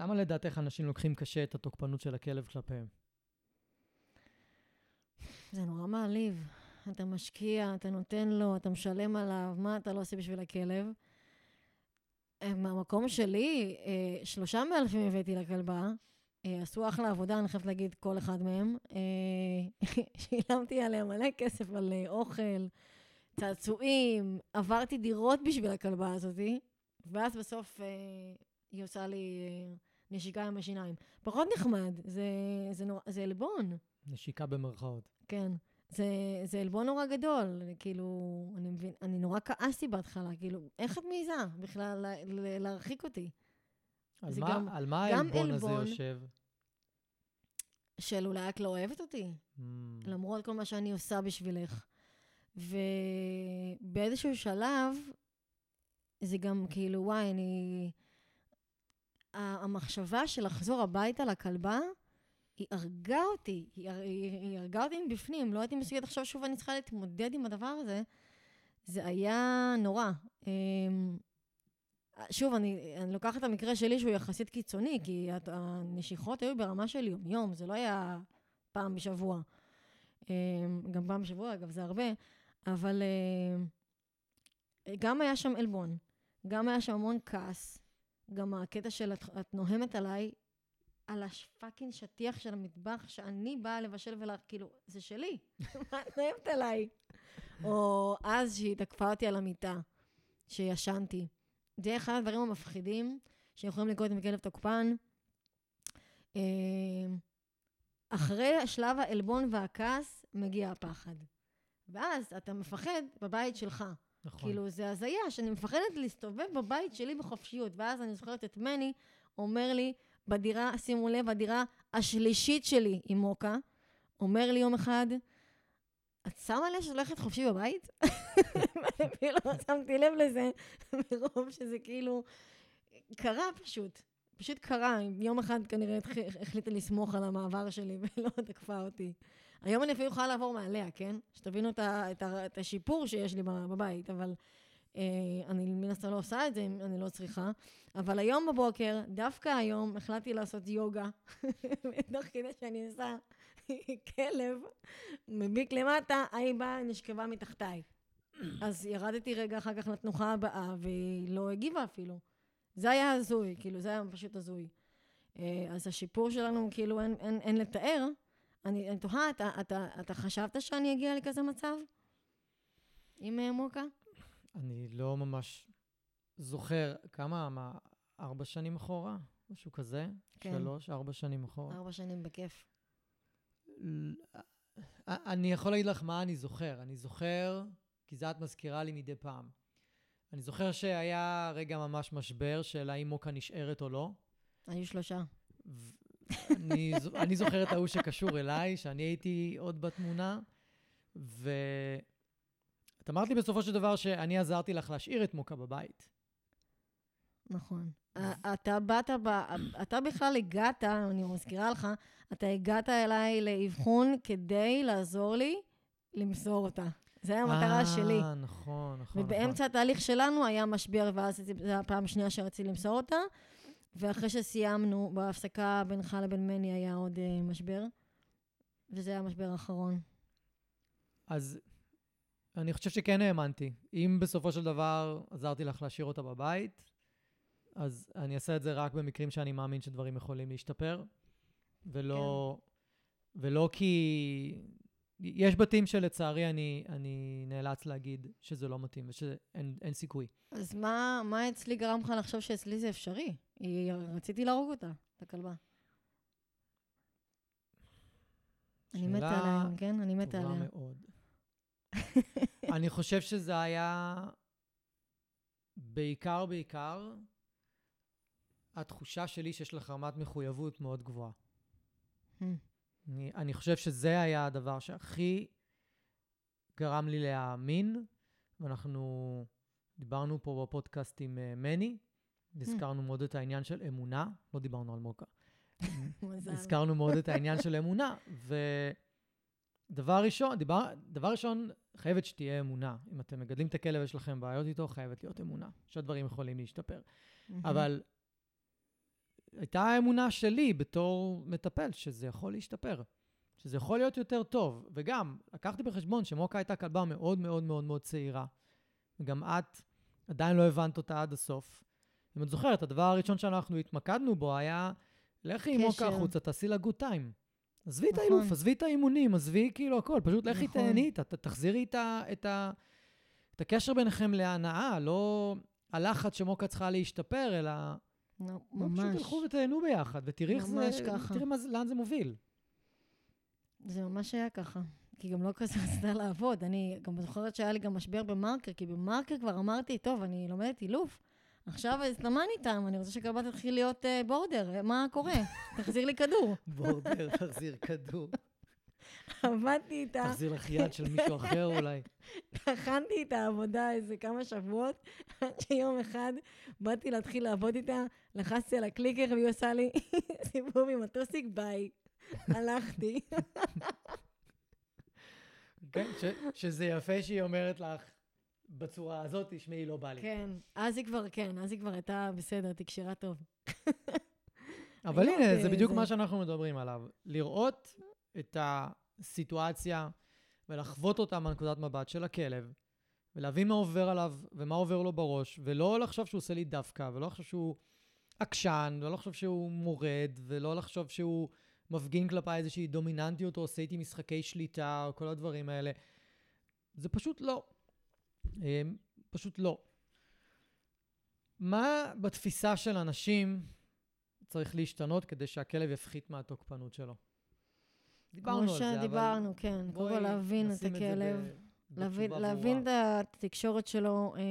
למה לדעתך אנשים לוקחים קשה את התוקפנות של הכלב כלפיהם? זה נורא מעליב. אתה משקיע, אתה נותן לו, אתה משלם עליו, מה אתה לא עושה בשביל הכלב? אה, מהמקום שלי, אה, שלושה מאלפים הבאתי לכלבה, אה, עשו אחלה עבודה, אני חייבת להגיד, כל אחד מהם. שילמתי עליהם מלא כסף על אוכל, צעצועים, עברתי דירות בשביל הכלבה הזאתי, ואז בסוף היא עושה לי נשיקה עם השיניים. פחות נחמד, זה, זה, נור... זה עלבון. נשיקה במרכאות. כן. זה, זה עלבון נורא גדול, כאילו, אני מבין, אני נורא כעסתי בהתחלה, כאילו, איך את מעיזה בכלל להרחיק אותי? על מה, גם, על מה העלבון הזה יושב? של אולי את לא אוהבת אותי, mm. למרות כל מה שאני עושה בשבילך. ובאיזשהו שלב, זה גם כאילו, וואי, אני... המחשבה של לחזור הביתה לכלבה, היא הרגה אותי, היא, הר- היא, היא הרגה אותי מבפנים, לא הייתי מסוגלת עכשיו שוב אני צריכה להתמודד עם הדבר הזה. זה היה נורא. אמ, שוב, אני, אני לוקחת את המקרה שלי שהוא יחסית קיצוני, כי הנשיכות היו ברמה של יום-יום, זה לא היה פעם בשבוע. אמ, גם פעם בשבוע, אגב, זה הרבה, אבל אמ, גם היה שם עלבון, גם היה שם המון כעס, גם הקטע של את, את נוהמת עליי, על הפאקינג שטיח של המטבח, שאני באה לבשל ולה... כאילו, זה שלי, מה את נוהמת עליי? או אז שהיא תקפה אותי על המיטה, שישנתי. זה אחד הדברים המפחידים שיכולים לקרות עם כלב תוקפן. אה, אחרי שלב העלבון והכעס, מגיע הפחד. ואז אתה מפחד בבית שלך. נכון. כאילו, זה הזיה, שאני מפחדת להסתובב בבית שלי בחופשיות. ואז אני זוכרת את מני אומר לי, בדירה, שימו לב, הדירה השלישית שלי עם מוקה, אומר לי יום אחד, את שמה לב שאת הולכת חופשי בבית? לא שמתי לב לזה, מרוב שזה כאילו קרה פשוט. פשוט קרה. יום אחד כנראה החליטה לסמוך על המעבר שלי ולא תקפה אותי. היום אני אפילו יכולה לעבור מעליה, כן? שתבינו את, את, השיפור שיש לי בבית, אבל אני מן הסתם לא עושה את זה אני לא צריכה. אבל היום בבוקר, דווקא היום, החלטתי לעשות יוגה, תוך כדי שאני עושה כלב, מביק למטה, ההיא באה, נשכבה מתחתיי. אז ירדתי רגע אחר כך לתנוחה הבאה, והיא לא הגיבה אפילו. זה היה הזוי, כאילו, זה היה פשוט הזוי. אה, אז השיפור שלנו, כאילו, אין, אין, אין לתאר. אני, אני תוהה, אתה, אתה, אתה חשבת שאני אגיע לכזה מצב? עם אה, מוקה? אני לא ממש זוכר, כמה, מה, ארבע שנים אחורה? משהו כזה? כן. שלוש, ארבע שנים אחורה. ארבע שנים בכיף. אני יכול להגיד לך מה אני זוכר. אני זוכר, כי זה את מזכירה לי מדי פעם. אני זוכר שהיה רגע ממש משבר של האם מוקה נשארת או לא. היו שלושה. ו- אני, אני זוכר את ההוא שקשור אליי, שאני הייתי עוד בתמונה, ואת אמרת לי בסופו של דבר שאני עזרתי לך להשאיר את מוקה בבית. נכון. אתה באת, ב... אתה בכלל הגעת, אני מזכירה לך, אתה הגעת אליי לאבחון כדי לעזור לי למסור אותה. זו הייתה המטרה שלי. אה, נכון, נכון. ובאמצע התהליך שלנו היה משבר, ואז זו הפעם השנייה שרציתי למסור אותה. ואחרי שסיימנו, בהפסקה בינך לבין מני היה עוד uh, משבר, וזה היה המשבר האחרון. אז אני חושב שכן האמנתי. אם בסופו של דבר עזרתי לך להשאיר אותה בבית, אז אני אעשה את זה רק במקרים שאני מאמין שדברים יכולים להשתפר, ולא, כן. ולא כי... יש בתים שלצערי אני, אני נאלץ להגיד שזה לא מתאים ושאין אין סיכוי. אז מה, מה אצלי גרם לך לחשוב שאצלי זה אפשרי? היא, רציתי להרוג אותה, את הכלבה. אני מתה שאלה עליה, כן? אני מתה טובה עליה. מאוד. אני חושב שזה היה בעיקר, בעיקר, התחושה שלי שיש לך רמת מחויבות מאוד גבוהה. Hmm. אני, אני חושב שזה היה הדבר שהכי גרם לי להאמין, ואנחנו דיברנו פה בפודקאסט עם uh, מני, הזכרנו מאוד את העניין של אמונה, לא דיברנו על מוקה. הזכרנו מאוד את העניין של אמונה, ודבר ראשון, דבר, דבר ראשון, חייבת שתהיה אמונה. אם אתם מגדלים את הכלב, יש לכם בעיות איתו, חייבת להיות אמונה. שהדברים יכולים להשתפר. מהמם. אבל הייתה האמונה שלי בתור מטפל שזה יכול להשתפר, שזה יכול להיות יותר טוב. וגם, לקחתי בחשבון שמוקה הייתה כלבה מאוד מאוד מאוד מאוד צעירה, וגם את עדיין לא הבנת אותה עד הסוף. אם את זוכרת, הדבר הראשון שאנחנו התמקדנו בו היה, לכי עם מוקה. החוצה, תעשי לה גוד טיים. עזבי את נכון. האילוף, עזבי את האימונים, עזבי כאילו הכל, פשוט לכי נכון. תהני איתה, תחזירי את, הקשר ביניכם להנאה, לא הלחץ שמוקה צריכה להשתפר, אלא לא, לא, פשוט ממש. תלכו ותהנו ביחד, ותראי איך זה, ממש ככה. תראי לאן זה מוביל. זה ממש היה ככה. כי גם לא כזה רצתה לעבוד. אני גם זוכרת שהיה לי גם משבר במרקר, כי במרקר כבר אמרתי, טוב, אני לומדת אילוף. עכשיו הזדמן איתם, אני רוצה שכלבה תתחיל להיות uh, בורדר, מה קורה? תחזיר לי כדור. בורדר, תחזיר כדור. עבדתי איתה, תחזיר לך יד של מישהו אחר אולי. הכנתי את העבודה איזה כמה שבועות, עד שיום אחד באתי להתחיל לעבוד איתה, לחצתי על הקליקר והיא עושה לי סיבוב עם הטוסיק, ביי. הלכתי. כן, ש- שזה יפה שהיא אומרת לך בצורה הזאת, תשמעי, לא בא לי. כן, אז היא כבר, כן, אז היא כבר הייתה בסדר, תקשרה טוב. אבל הנה, זה- בדיוק מה שאנחנו מדברים עליו. לראות את הסיטואציה ולחוות אותה מנקודת מבט של הכלב, ולהבין מה עובר עליו ומה עובר לו בראש, ולא לחשוב שהוא עושה לי דווקא, ולא לחשוב שהוא עקשן, ולא לחשוב שהוא מורד, ולא לחשוב שהוא מפגין כלפיי איזושהי דומיננטיות, או עושה איתי משחקי שליטה, או כל הדברים האלה. זה פשוט לא. אמ, פשוט לא. מה בתפיסה של אנשים צריך להשתנות כדי שהכלב יפחית מהתוקפנות שלו? דיברנו כמו על זה, אבל שדיברנו, כן. קודם כל להבין את הכלב, ב- להבין, להבין. את התקשורת שלו, אה,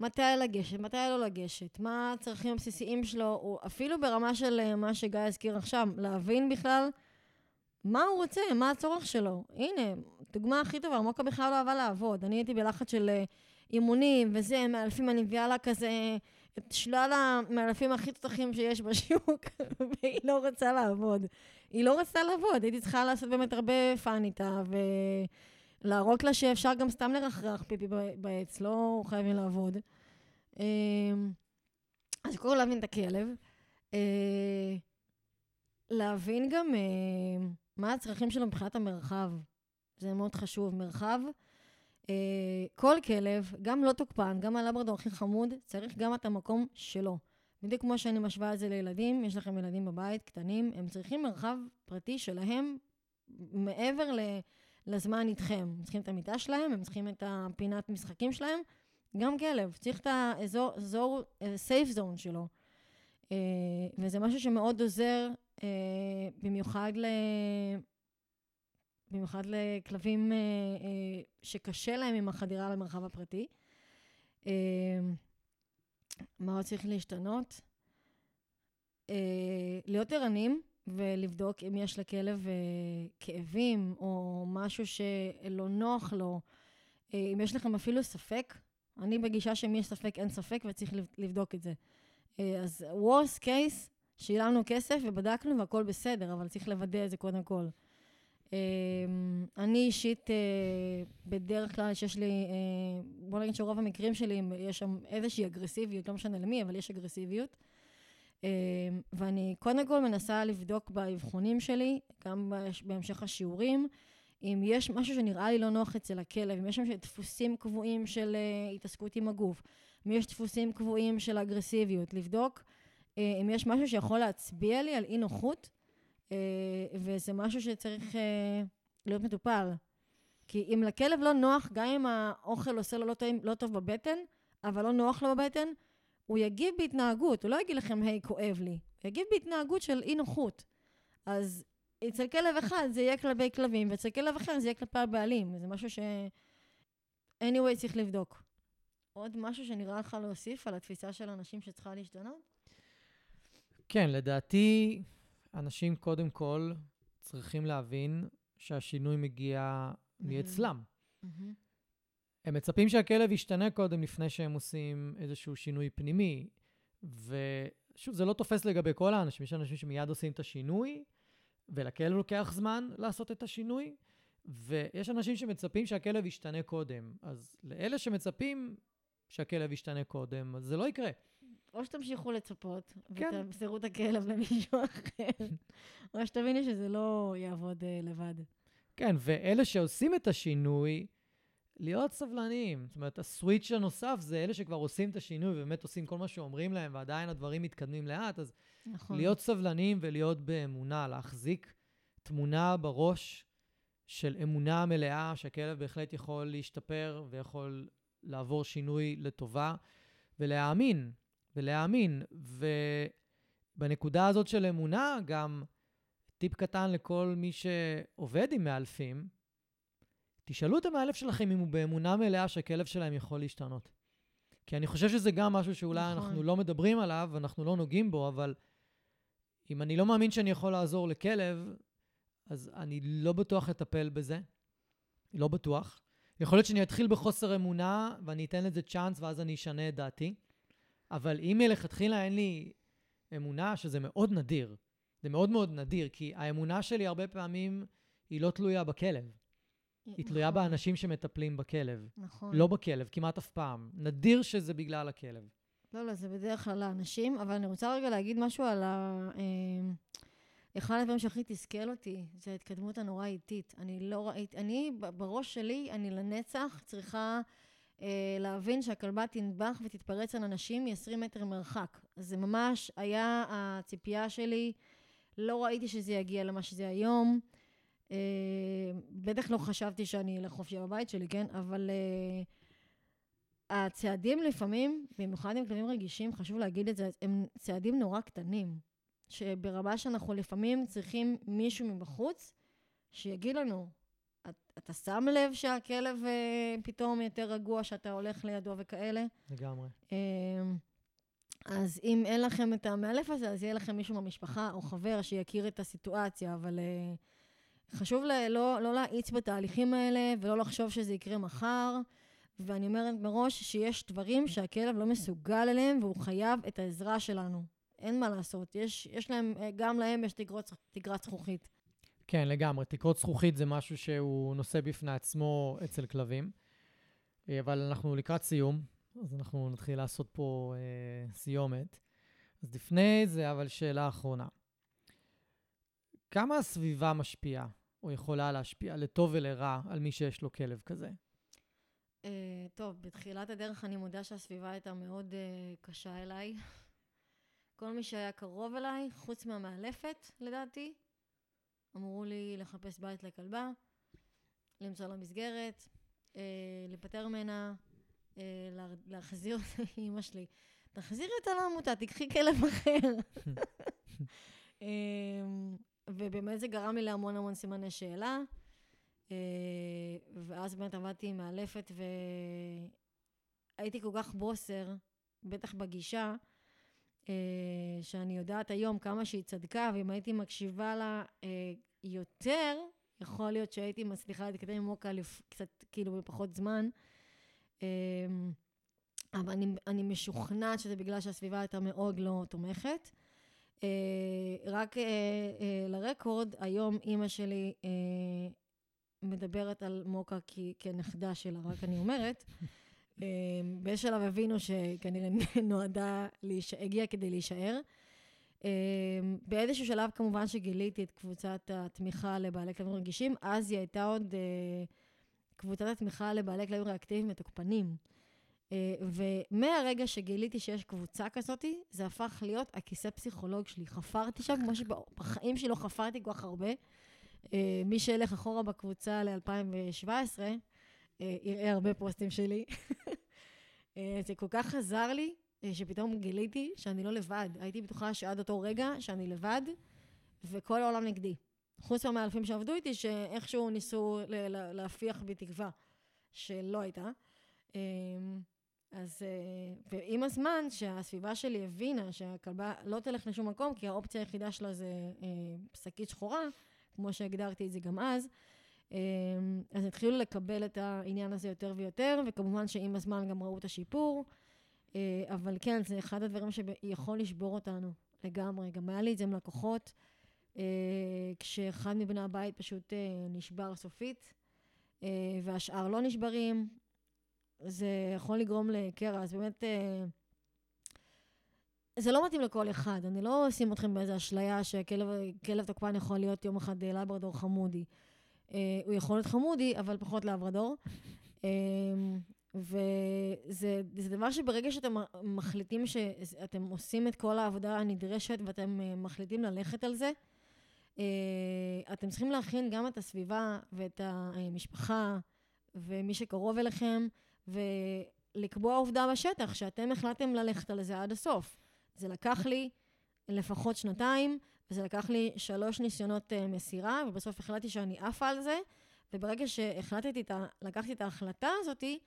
מתי לגשת, מתי לא לגשת, מה הצרכים הבסיסיים שלו, או אפילו ברמה של אה, מה שגיא הזכיר עכשיו, להבין בכלל מה הוא רוצה, מה הצורך שלו. הנה, דוגמה הכי טובה, מוקה בכלל לא אהבה לעבוד. אני הייתי בלחץ של אה, אימונים וזה, מאלפים, אני מביאה לה כזה את שלל המאלפים הכי תותחים שיש בשוק, והיא לא רוצה לעבוד. היא לא רצתה לעבוד, הייתי צריכה לעשות באמת הרבה fun איתה, ולהראות לה שאפשר גם סתם לרחרח פיפי בעץ, לא חייבים לעבוד. אמ, אז קודם להבין את הכלב. אה, להבין גם אה, מה הצרכים שלו מבחינת המרחב. זה מאוד חשוב. מרחב, אה, כל כלב, גם לא תוקפן, גם הלברדור הכי חמוד, צריך גם את המקום שלו. בדיוק כמו שאני משווה את זה לילדים, יש לכם ילדים בבית, קטנים, הם צריכים מרחב פרטי שלהם מעבר ל, לזמן איתכם. הם צריכים את המיטה שלהם, הם צריכים את הפינת משחקים שלהם. גם כלב, צריך את האזור, אזור, סייף זון שלו. אה, וזה משהו שמאוד עוזר, אה, במיוחד ל... במיוחד לכלבים אה, אה, שקשה להם עם החדירה למרחב הפרטי. אה, מה עוד צריך להשתנות? אה, להיות ערנים ולבדוק אם יש לכלב אה, כאבים או משהו שלא נוח לו. אה, אם יש לכם אפילו ספק, אני בגישה שאם יש ספק, אין ספק וצריך לב- לבדוק את זה. אה, אז worst case, שילמנו כסף ובדקנו והכל בסדר, אבל צריך לוודא את זה קודם כל. אה, אני אישית, אה, בדרך כלל שיש לי, אה, בוא נגיד שרוב המקרים שלי, יש שם איזושהי אגרסיביות, לא משנה למי, אבל יש אגרסיביות. אה, ואני קודם כל מנסה לבדוק באבחונים שלי, גם בהמשך השיעורים, אם יש משהו שנראה לי לא נוח אצל הכלב, אם יש שם דפוסים קבועים של uh, התעסקות עם הגוף, אם יש דפוסים קבועים של אגרסיביות, לבדוק אם יש משהו שיכול להצביע לי על אי נוחות, uh, וזה משהו שצריך uh, להיות מטופל. כי אם לכלב לא נוח, גם אם האוכל עושה לו לא, טעים, לא טוב בבטן, אבל לא נוח לו בבטן, הוא יגיב בהתנהגות, הוא לא יגיד לכם, היי, כואב לי. הוא יגיב בהתנהגות של אי נוחות. אז אצל כלב אחד זה יהיה כלבי כלבים, ואצל כלב אחר זה יהיה כלפי הבעלים. זה משהו ש... anyway צריך לבדוק. עוד משהו שנראה לך להוסיף על התפיסה של אנשים שצריכה להשתנות? כן, לדעתי, אנשים קודם כל צריכים להבין שהשינוי מגיע מאצלם. הם מצפים שהכלב ישתנה קודם לפני שהם עושים איזשהו שינוי פנימי. ושוב, זה לא תופס לגבי כל האנשים, יש אנשים שמיד עושים את השינוי, ולכלב לוקח זמן לעשות את השינוי, ויש אנשים שמצפים שהכלב ישתנה קודם. אז לאלה שמצפים שהכלב ישתנה קודם, אז זה לא יקרה. או שתמשיכו לצפות, כן. ותמסרו את הכלב למישהו אחר, או שתביני שזה לא יעבוד uh, לבד. כן, ואלה שעושים את השינוי, להיות סבלניים. זאת אומרת, הסוויץ' הנוסף זה אלה שכבר עושים את השינוי ובאמת עושים כל מה שאומרים להם, ועדיין הדברים מתקדמים לאט, אז נכון. להיות סבלניים ולהיות באמונה, להחזיק תמונה בראש של אמונה מלאה שהכלב בהחלט יכול להשתפר ויכול לעבור שינוי לטובה, ולהאמין, ולהאמין. ובנקודה הזאת של אמונה, גם טיפ קטן לכל מי שעובד עם מאלפים, תשאלו את המאלף שלכם אם הוא באמונה מלאה שהכלב שלהם יכול להשתנות. כי אני חושב שזה גם משהו שאולי נכון. אנחנו לא מדברים עליו, אנחנו לא נוגעים בו, אבל אם אני לא מאמין שאני יכול לעזור לכלב, אז אני לא בטוח לטפל בזה. לא בטוח. יכול להיות שאני אתחיל בחוסר אמונה, ואני אתן לזה צ'אנס, ואז אני אשנה את דעתי. אבל אם מלכתחילה אין לי אמונה, שזה מאוד נדיר, זה מאוד מאוד נדיר, כי האמונה שלי הרבה פעמים היא לא תלויה בכלב. היא תלויה נכון, באנשים שמטפלים בכלב, נכון. לא בכלב, כמעט אף פעם. נדיר שזה בגלל הכלב. לא, לא, זה בדרך כלל האנשים, אבל אני רוצה רגע להגיד משהו על ה... אה, אחד הדברים שהכי תסכל אותי, זה ההתקדמות הנורא איטית. אני לא ראיתי, אני, בראש שלי, אני לנצח צריכה אה, להבין שהכלבה תנבח ותתפרץ על אנשים מ-20 מטר מרחק. זה ממש היה הציפייה שלי, לא ראיתי שזה יגיע למה שזה היום. אה, בטח לא חשבתי שאני אלך חופשי בבית שלי, כן? אבל... אה, הצעדים לפעמים, במיוחד עם כלבים רגישים, חשוב להגיד את זה, הם צעדים נורא קטנים. שברמה שאנחנו לפעמים צריכים מישהו מבחוץ שיגיד לנו, "את- אתה שם לב שהכלב אה, פתאום יותר רגוע שאתה הולך לידו וכאלה? לגמרי. אה, אז אם אין לכם את המאלף הזה, אז יהיה לכם מישהו מהמשפחה או חבר שיכיר את הסיטואציה, אבל אה, חשוב ל- לא, לא להאיץ בתהליכים האלה ולא לחשוב שזה יקרה מחר. ואני אומרת מראש שיש דברים שהכלב לא מסוגל אליהם והוא חייב את העזרה שלנו. אין מה לעשות, יש, יש להם, אה, גם להם יש תקרות, תקרת זכוכית. כן, לגמרי. תקרות זכוכית זה משהו שהוא נושא בפני עצמו אצל כלבים. אה, אבל אנחנו לקראת סיום, אז אנחנו נתחיל לעשות פה אה, סיומת. אז לפני זה, אבל שאלה אחרונה. כמה הסביבה משפיעה, או יכולה להשפיע, לטוב ולרע, על מי שיש לו כלב כזה? Uh, טוב, בתחילת הדרך אני מודה שהסביבה הייתה מאוד uh, קשה אליי. כל מי שהיה קרוב אליי, חוץ מהמאלפת, לדעתי, אמרו לי לחפש בית לכלבה, למצוא לה מסגרת, uh, להיפטר ממנה, uh, לה, להחזיר אותה, אימא שלי, תחזירי אותה לעמותה, תקחי כלב אחר. um, ובאמת זה גרם לי להמון המון סימני שאלה. אה, ואז באמת עבדתי עם מאלפת והייתי כל כך בוסר, בטח בגישה, אה, שאני יודעת היום כמה שהיא צדקה, ואם הייתי מקשיבה לה אה, יותר, יכול להיות שהייתי מצליחה להתקדם עם מוקה קצת כאילו בפחות זמן. אה, אבל אני, אני משוכנעת שזה בגלל שהסביבה הייתה מאוד לא תומכת. אה, רק אה, אה, לרקורד, היום אימא שלי אה, מדברת על מוקה כנכדה שלה, רק אני אומרת. אה, באיזשהו שלב הבינו שכנראה נועדה. הגיעה כדי להישאר. אה, באיזשהו שלב כמובן שגיליתי את קבוצת התמיכה לבעלי כלבים רגישים, אז היא הייתה עוד אה, קבוצת התמיכה לבעלי כלבים ריאקטיביים ותוקפנים. אה, ומהרגע שגיליתי שיש קבוצה כזאת, זה הפך להיות הכיסא פסיכולוג שלי. חפרתי שם כמו שבחיים שלי לא חפרתי כל כך הרבה. אה, מי שילך אחורה בקבוצה ל-2017, אה, יראה הרבה פוסטים שלי. אה, זה כל כך עזר לי, אה, שפתאום גיליתי שאני לא לבד. הייתי בטוחה שעד אותו רגע שאני לבד, וכל העולם נגדי. חוץ מהמאלפים שעבדו איתי, שאיכשהו ניסו להפיח בי תקווה שלא הייתה. אה, אז, אה, ועם הזמן, שהסביבה שלי הבינה שהכלבה לא תלך לשום מקום, כי האופציה היחידה שלה זה אה, שקית שחורה, כמו שהגדרתי את זה גם אז, אה, אז התחילו לקבל את העניין הזה יותר ויותר, וכמובן שעם הזמן גם ראו את השיפור, אה, אבל כן, זה אחד הדברים שיכול לשבור אותנו לגמרי. גם היה לי את זה עם לקוחות, אה, כשאחד מבני הבית פשוט אה, נשבר סופית, והשאר לא נשברים, זה יכול לגרום לקרע, אז באמת... זה לא מתאים לכל אחד, אני לא אשים אתכם באיזו אשליה שכלב תוקפן יכול להיות יום אחד לברדור חמודי. אה, הוא יכול להיות חמודי, אבל פחות לברדור. אה, וזה זה דבר שברגע שאתם מחליטים שאתם עושים את כל העבודה הנדרשת ואתם אה, מחליטים ללכת על זה, אתם צריכים להכין גם את הסביבה ואת המשפחה ומי שקרוב אליכם, ולקבוע עובדה בשטח שאתם החלטתם ללכת על זה עד הסוף. זה לקח לי לפחות שנתיים, וזה לקח לי שלוש ניסיונות uh, מסירה, ובסוף החלטתי שאני עפה על זה, וברגע שהחלטתי. לקחתי את ההחלטה הזאתי,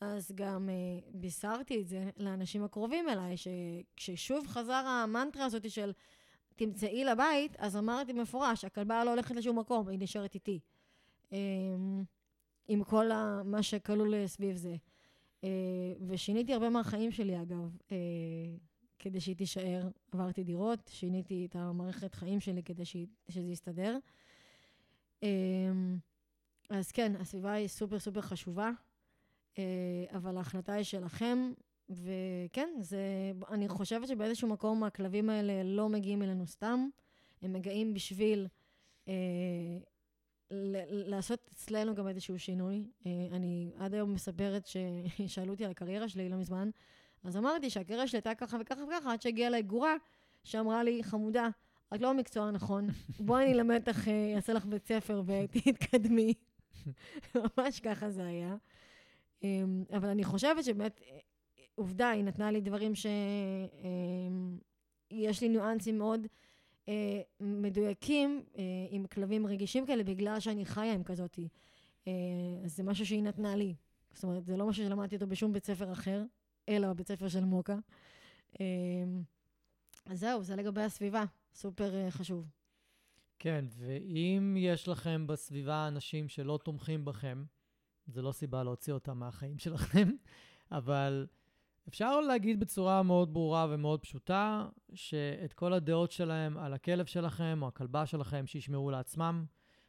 אז גם uh, בישרתי את זה לאנשים הקרובים אליי, שכששוב חזר המנטרה הזאתי של תמצאי לבית, אז אמרתי מפורש, הכלבה לא הולכת לשום מקום, היא נשארת איתי. Um, עם כל ה... מה שכלול סביב זה. Uh, ושיניתי הרבה מהחיים שלי, אגב. Uh, כדי שהיא תישאר. עברתי דירות, שיניתי את המערכת חיים שלי כדי שהיא, שזה יסתדר. אמ, אז כן, הסביבה היא סופר סופר חשובה, אה, אבל ההחלטה היא שלכם, וכן, זה, אני חושבת שבאיזשהו מקום הכלבים האלה לא מגיעים אלינו סתם, הם מגיעים בשביל אה, לעשות אצלנו גם איזשהו שינוי. אה, אני עד היום מספרת ששאלו אותי על הקריירה שלי לא מזמן, אז אמרתי שהקריירה שלי הייתה ככה וככה וככה, עד שהגיעה אליי גורה שאמרה לי, חמודה, את לא המקצוע הנכון, בואי אני אלמד אותך, אה, אעשה לך בית ספר ותתקדמי. ממש ככה זה היה. אמ, אבל אני חושבת שבאמת, אה, עובדה, היא נתנה לי דברים ש... אמ, לי ניואנסים מאוד אה, מדויקים עם כלבים רגישים כאלה, בגלל שאני חיה עם כזאתי. אז זה משהו שהיא נתנה לי. זאת אומרת, זה לא משהו שלמדתי אותו בשום בית ספר אחר, אלא בבית ספר של מוקה. אה, אז זהו, זה לגבי הסביבה, סופר אה, חשוב. כן, ואם יש לכם בסביבה אנשים שלא תומכים בכם, זה לא סיבה להוציא אותם מהחיים שלכם, אבל אפשר להגיד בצורה מאוד ברורה ומאוד פשוטה, שאת כל הדעות שלהם על הכלב שלכם או הכלבה שלכם, שישמרו לעצמם,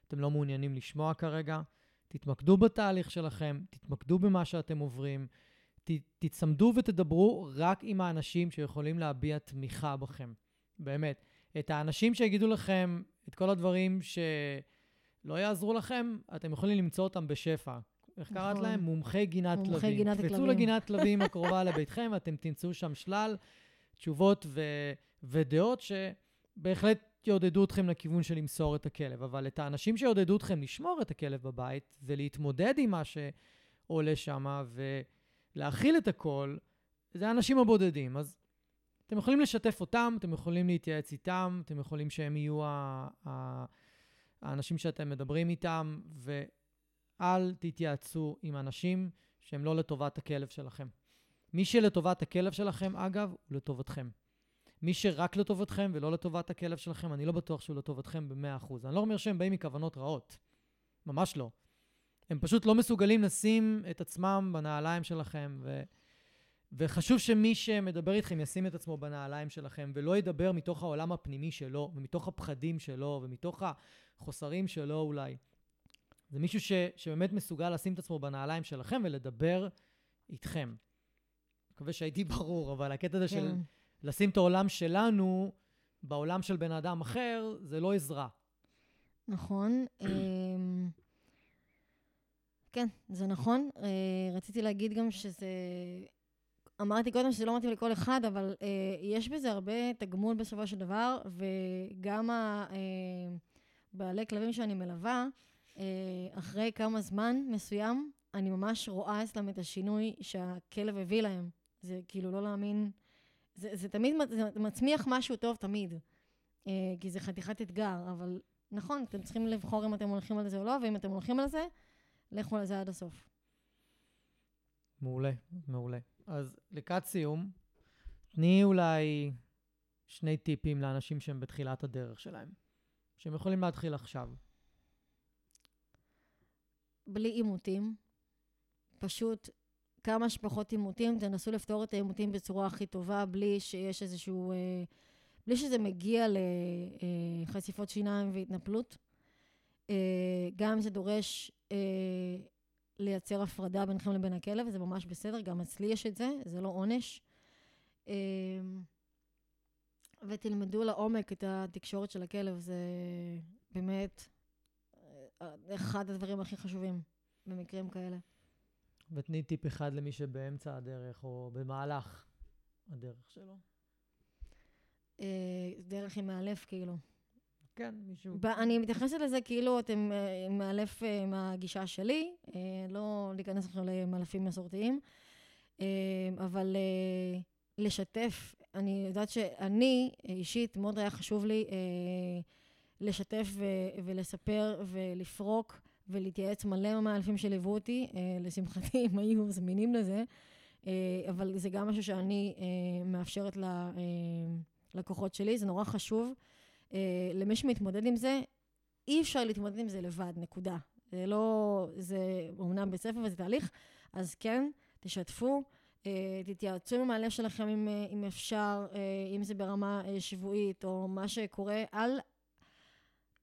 אתם לא מעוניינים לשמוע כרגע. תתמקדו בתהליך שלכם, תתמקדו במה שאתם עוברים, ת, תצמדו ותדברו רק עם האנשים שיכולים להביע תמיכה בכם. באמת. את האנשים שיגידו לכם את כל הדברים שלא יעזרו לכם, אתם יכולים למצוא אותם בשפע. איך נכון. קראת להם? מומחי גינת מומחי כלבים. גינת קפצו הכלבים. לגינת כלבים הקרובה לביתכם, ואתם תמצאו שם שלל תשובות ו- ודעות שבהחלט יעודדו אתכם לכיוון של למסור את הכלב. אבל את האנשים שיעודדו אתכם לשמור את הכלב בבית ולהתמודד עם מה שעולה שם ולהכיל את הכל, זה האנשים הבודדים. אז אתם יכולים לשתף אותם, אתם יכולים להתייעץ איתם, אתם יכולים שהם יהיו ה- ה- האנשים שאתם מדברים איתם, ואל תתייעצו עם אנשים שהם לא לטובת הכלב שלכם. מי שלטובת הכלב שלכם, אגב, הוא לטובתכם. מי שרק לטובתכם ולא לטובת הכלב שלכם, אני לא בטוח שהוא לטובתכם ב-100%. אני לא אומר שהם באים מכוונות רעות. ממש לא. הם פשוט לא מסוגלים לשים את עצמם בנעליים שלכם, ו... וחשוב שמי שמדבר איתכם ישים את עצמו בנעליים שלכם, ולא ידבר מתוך העולם הפנימי שלו, ומתוך הפחדים שלו, ומתוך החוסרים שלו אולי. זה מישהו ש... שבאמת מסוגל לשים את עצמו בנעליים שלכם ולדבר איתכם. מקווה שהייתי ברור, אבל הקטע הזה של כן. לשים את העולם שלנו בעולם של בן אדם אחר, זה לא עזרה. נכון. כן, זה נכון. אה, רציתי להגיד גם שזה... אמרתי קודם שזה לא מתאים לכל אחד, אבל אה, יש בזה הרבה תגמול בסופו של דבר, וגם הבעלי כלבים שאני מלווה, אה, אחרי כמה זמן מסוים, אני ממש רואה אצלם את השינוי שהכלב הביא להם. זה כאילו לא להאמין, זה, זה תמיד, זה מצמיח משהו טוב תמיד, אה, כי זה חתיכת אתגר, אבל נכון, אתם צריכים לבחור אם אתם הולכים על זה או לא, ואם אתם הולכים על זה, לכו על זה עד הסוף. מעולה, מעולה. אז לקראת סיום, תני אולי שני טיפים לאנשים שהם בתחילת הדרך שלהם, שהם יכולים להתחיל עכשיו. בלי עימותים, פשוט כמה שפחות עימותים, תנסו לפתור את העימותים בצורה הכי טובה, בלי שיש איזשהו... אה, בלי שזה מגיע לחשיפות שיניים והתנפלות. אה, גם אם זה דורש אה, לייצר הפרדה ביניכם לבין הכלב, זה ממש בסדר, גם אצלי יש את זה, זה לא עונש. אה, ותלמדו לעומק את התקשורת של הכלב, זה באמת אה, אחד הדברים הכי חשובים במקרים כאלה. ותני טיפ אחד למי שבאמצע הדרך או במהלך הדרך שלו. אה, דרך עם מאלף, כאילו. כן, מישהו... אני מתייחסת לזה כאילו אתם אה, מאלף אה, מהגישה שלי, אה, לא להיכנס עכשיו למאלפים מסורתיים, אה, אבל אה, לשתף. אני יודעת שאני אה, אישית, מאוד היה חשוב לי אה, לשתף ולספר ולפרוק ולהתייעץ מלא עם המאלפים שליוו אותי. אה, לשמחתי, הם היו זמינים לזה, אה, אבל זה גם משהו שאני אה, מאפשרת ללקוחות שלי, זה נורא חשוב. אה, למי שמתמודד עם זה, אי אפשר להתמודד עם זה לבד, נקודה. זה לא, זה אומנם בית ספר וזה תהליך, אז כן, תשתפו, אה, תתייעצו עם הלב שלכם אם, אה, אם אפשר, אם זה ברמה שבועית או מה שקורה. אל...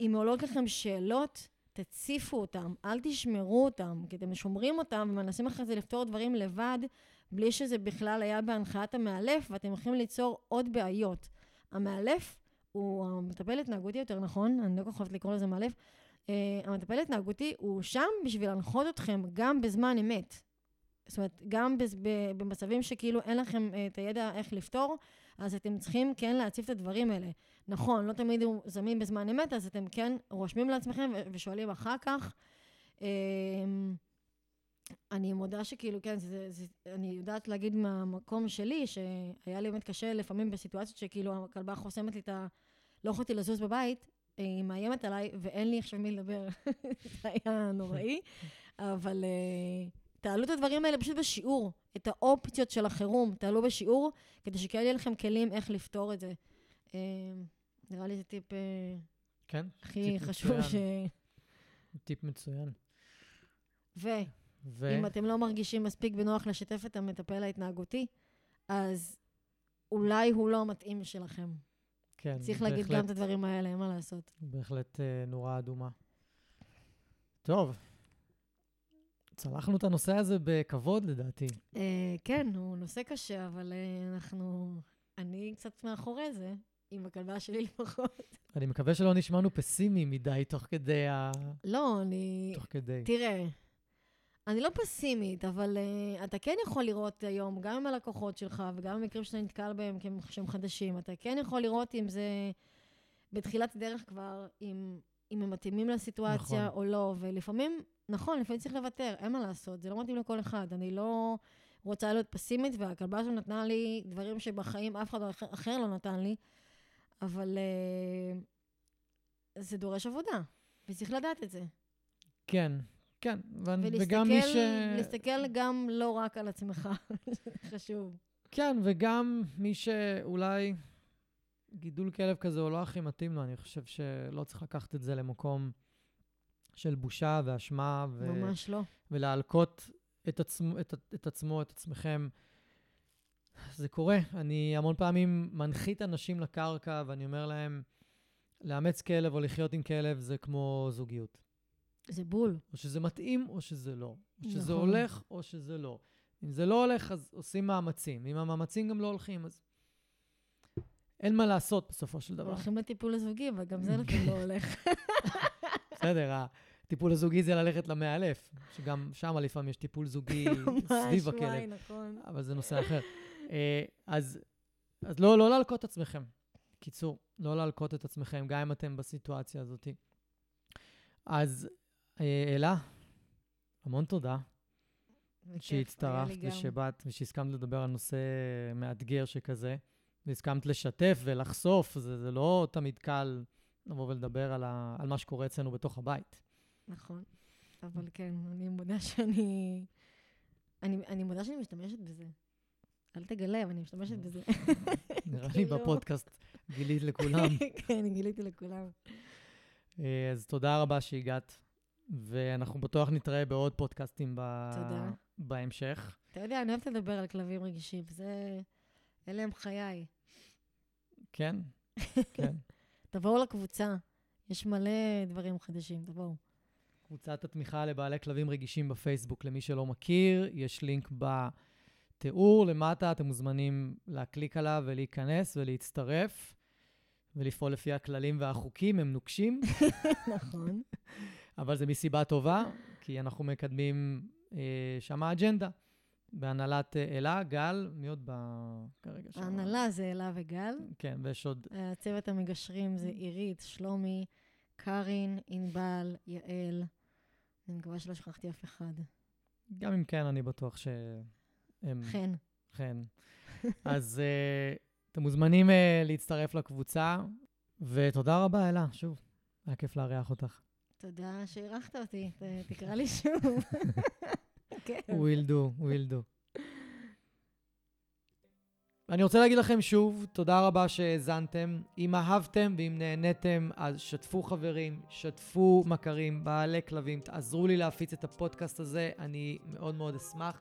אם עולות לכם שאלות, תציפו אותם, אל תשמרו אותם, כי אתם שומרים אותם ומנסים אחרי זה לפתור דברים לבד, בלי שזה בכלל היה בהנחיית המאלף, ואתם הולכים ליצור עוד בעיות. המאלף הוא המטפל התנהגותי יותר נכון, אני לא כל כך אוהבת לקרוא לזה מאלף, uh, המטפל התנהגותי הוא שם בשביל להנחות אתכם גם בזמן אמת. זאת אומרת, גם במצבים שכאילו אין לכם uh, את הידע איך לפתור, אז אתם צריכים כן להציף את הדברים האלה. נכון, לא תמיד הוא זמין בזמן אמת, אז אתם כן רושמים לעצמכם ושואלים אחר כך. Uh, אני מודה שכאילו, כן, זה, זה, אני יודעת להגיד מהמקום שלי, שהיה לי באמת קשה לפעמים בסיטואציות שכאילו הכלבה חוסמת לי את ה... לא יכולתי לזוז בבית, היא מאיימת עליי, ואין לי עכשיו מי לדבר. זה היה נוראי. אבל uh, תעלו את הדברים האלה פשוט בשיעור. את האופציות של החירום, תעלו בשיעור, כדי שכן יהיה לכם כלים איך לפתור את זה. Uh, נראה לי זה טיפ uh, כן, הכי טיפ חשוב ש... מצוין. טיפ מצוין. ו... ו... אם אתם לא מרגישים מספיק בנוח לשתף את המטפל ההתנהגותי, אז אולי הוא לא המתאים שלכם. כן, צריך להגיד בהחלט- גם את הדברים האלה, אין מה לעשות. בהחלט אה, נורה אדומה. טוב, צלחנו את הנושא הזה בכבוד לדעתי. אה, כן, הוא נושא קשה, אבל אה, אנחנו... אני קצת מאחורי זה, עם הכלבה שלי לפחות. אני מקווה שלא נשמענו פסימיים מדי תוך כדי ה... לא, אני... תוך כדי. תראה, אני לא פסימית, אבל uh, אתה כן יכול לראות היום, גם עם הלקוחות שלך וגם במקרים שאתה נתקל בהם כי הם- שהם חדשים, אתה כן יכול לראות אם זה בתחילת הדרך כבר, אם, אם הם מתאימים לסיטואציה נכון. או לא, ולפעמים, נכון, לפעמים צריך לוותר, אין מה לעשות, זה לא מתאים לכל אחד. אני לא רוצה להיות פסימית, והכלבה שלו נתנה לי דברים שבחיים אף אחד אחר, אחר לא נתן לי, אבל uh, זה דורש עבודה, וצריך לדעת את זה. כן, כן. ו- ולהסתכל, וגם מי ש... להסתכל גם לא רק על עצמך, חשוב. כן, וגם מי שאולי גידול כלב כזה הוא לא הכי מתאים לו, אני חושב שלא צריך לקחת את זה למקום של בושה ואשמה, ו... ממש לא. ולהלקות את, עצמו, את, את עצמו, את עצמכם. זה קורה. אני המון פעמים מנחית אנשים לקרקע, ואני אומר להם, לאמץ כלב או לחיות עם כלב זה כמו זוגיות. זה בול. או שזה מתאים או שזה לא. או שזה נכון. הולך או שזה לא. אם זה לא הולך, אז עושים מאמצים. אם המאמצים גם לא הולכים, אז אין מה לעשות בסופו של דבר. הולכים לטיפול הזוגי, אבל גם זה לפעמים לא הולך. בסדר, הטיפול הזוגי זה ללכת למאלף, שגם שם לפעמים יש טיפול זוגי סביב ממש, וואי, הכלב, נכון. אבל זה נושא אחר. אה, אז, אז לא, לא להלקות את עצמכם. קיצור, לא להלקות את עצמכם, גם אם אתם בסיטואציה הזאת. אז אלה, המון תודה שהצטרפת. ושבאת ושהסכמת לדבר על נושא מאתגר שכזה, והסכמת לשתף ולחשוף, זה, זה לא תמיד קל לבוא ולדבר על, ה, על מה שקורה אצלנו בתוך הבית. נכון. אבל כן, אני מודה שאני... אני, אני מודה שאני משתמשת בזה. אל תגלה, אבל אני משתמשת בזה. נראה לי כאילו- בפודקאסט גילית לכולם. כן, גיליתי לכולם. אה, אז תודה רבה שהגעת, ואנחנו בטוח נתראה בעוד פודקאסטים ב... תודה. בהמשך. אתה יודע, אני אוהבת לדבר על כלבים רגישים, זה... אלה הם חיי. כן, כן. תבואו לקבוצה, יש מלא דברים חדשים, תבואו. קבוצת התמיכה לבעלי כלבים רגישים בפייסבוק, למי שלא מכיר, יש לינק בתיאור למטה, אתם מוזמנים להקליק עליו ולהיכנס ולהצטרף ולפעול לפי הכללים והחוקים, הם נוקשים, נכון. אבל זה מסיבה טובה, כי אנחנו מקדמים אה, שם אג'נדה. בהנהלת אה, אלה, גל, מי עוד ב... כרגע שם? ההנהלה זה אלה וגל. כן, ויש עוד... הצוות המגשרים זה עירית, שלומי, קארין, ענבל, יעל. אני מקווה שלא שכחתי אף אחד. גם אם כן, אני בטוח שהם... חן. כן. אז uh, אתם מוזמנים uh, להצטרף לקבוצה, ותודה רבה, אלה, שוב. היה כיף לארח אותך. תודה שאירחת אותי, תקרא לי שוב. כן. will do, will do. אני רוצה להגיד לכם שוב, תודה רבה שהאזנתם. אם אהבתם ואם נהניתם, אז שתפו חברים, שתפו מכרים, בעלי כלבים, תעזרו לי להפיץ את הפודקאסט הזה, אני מאוד מאוד אשמח.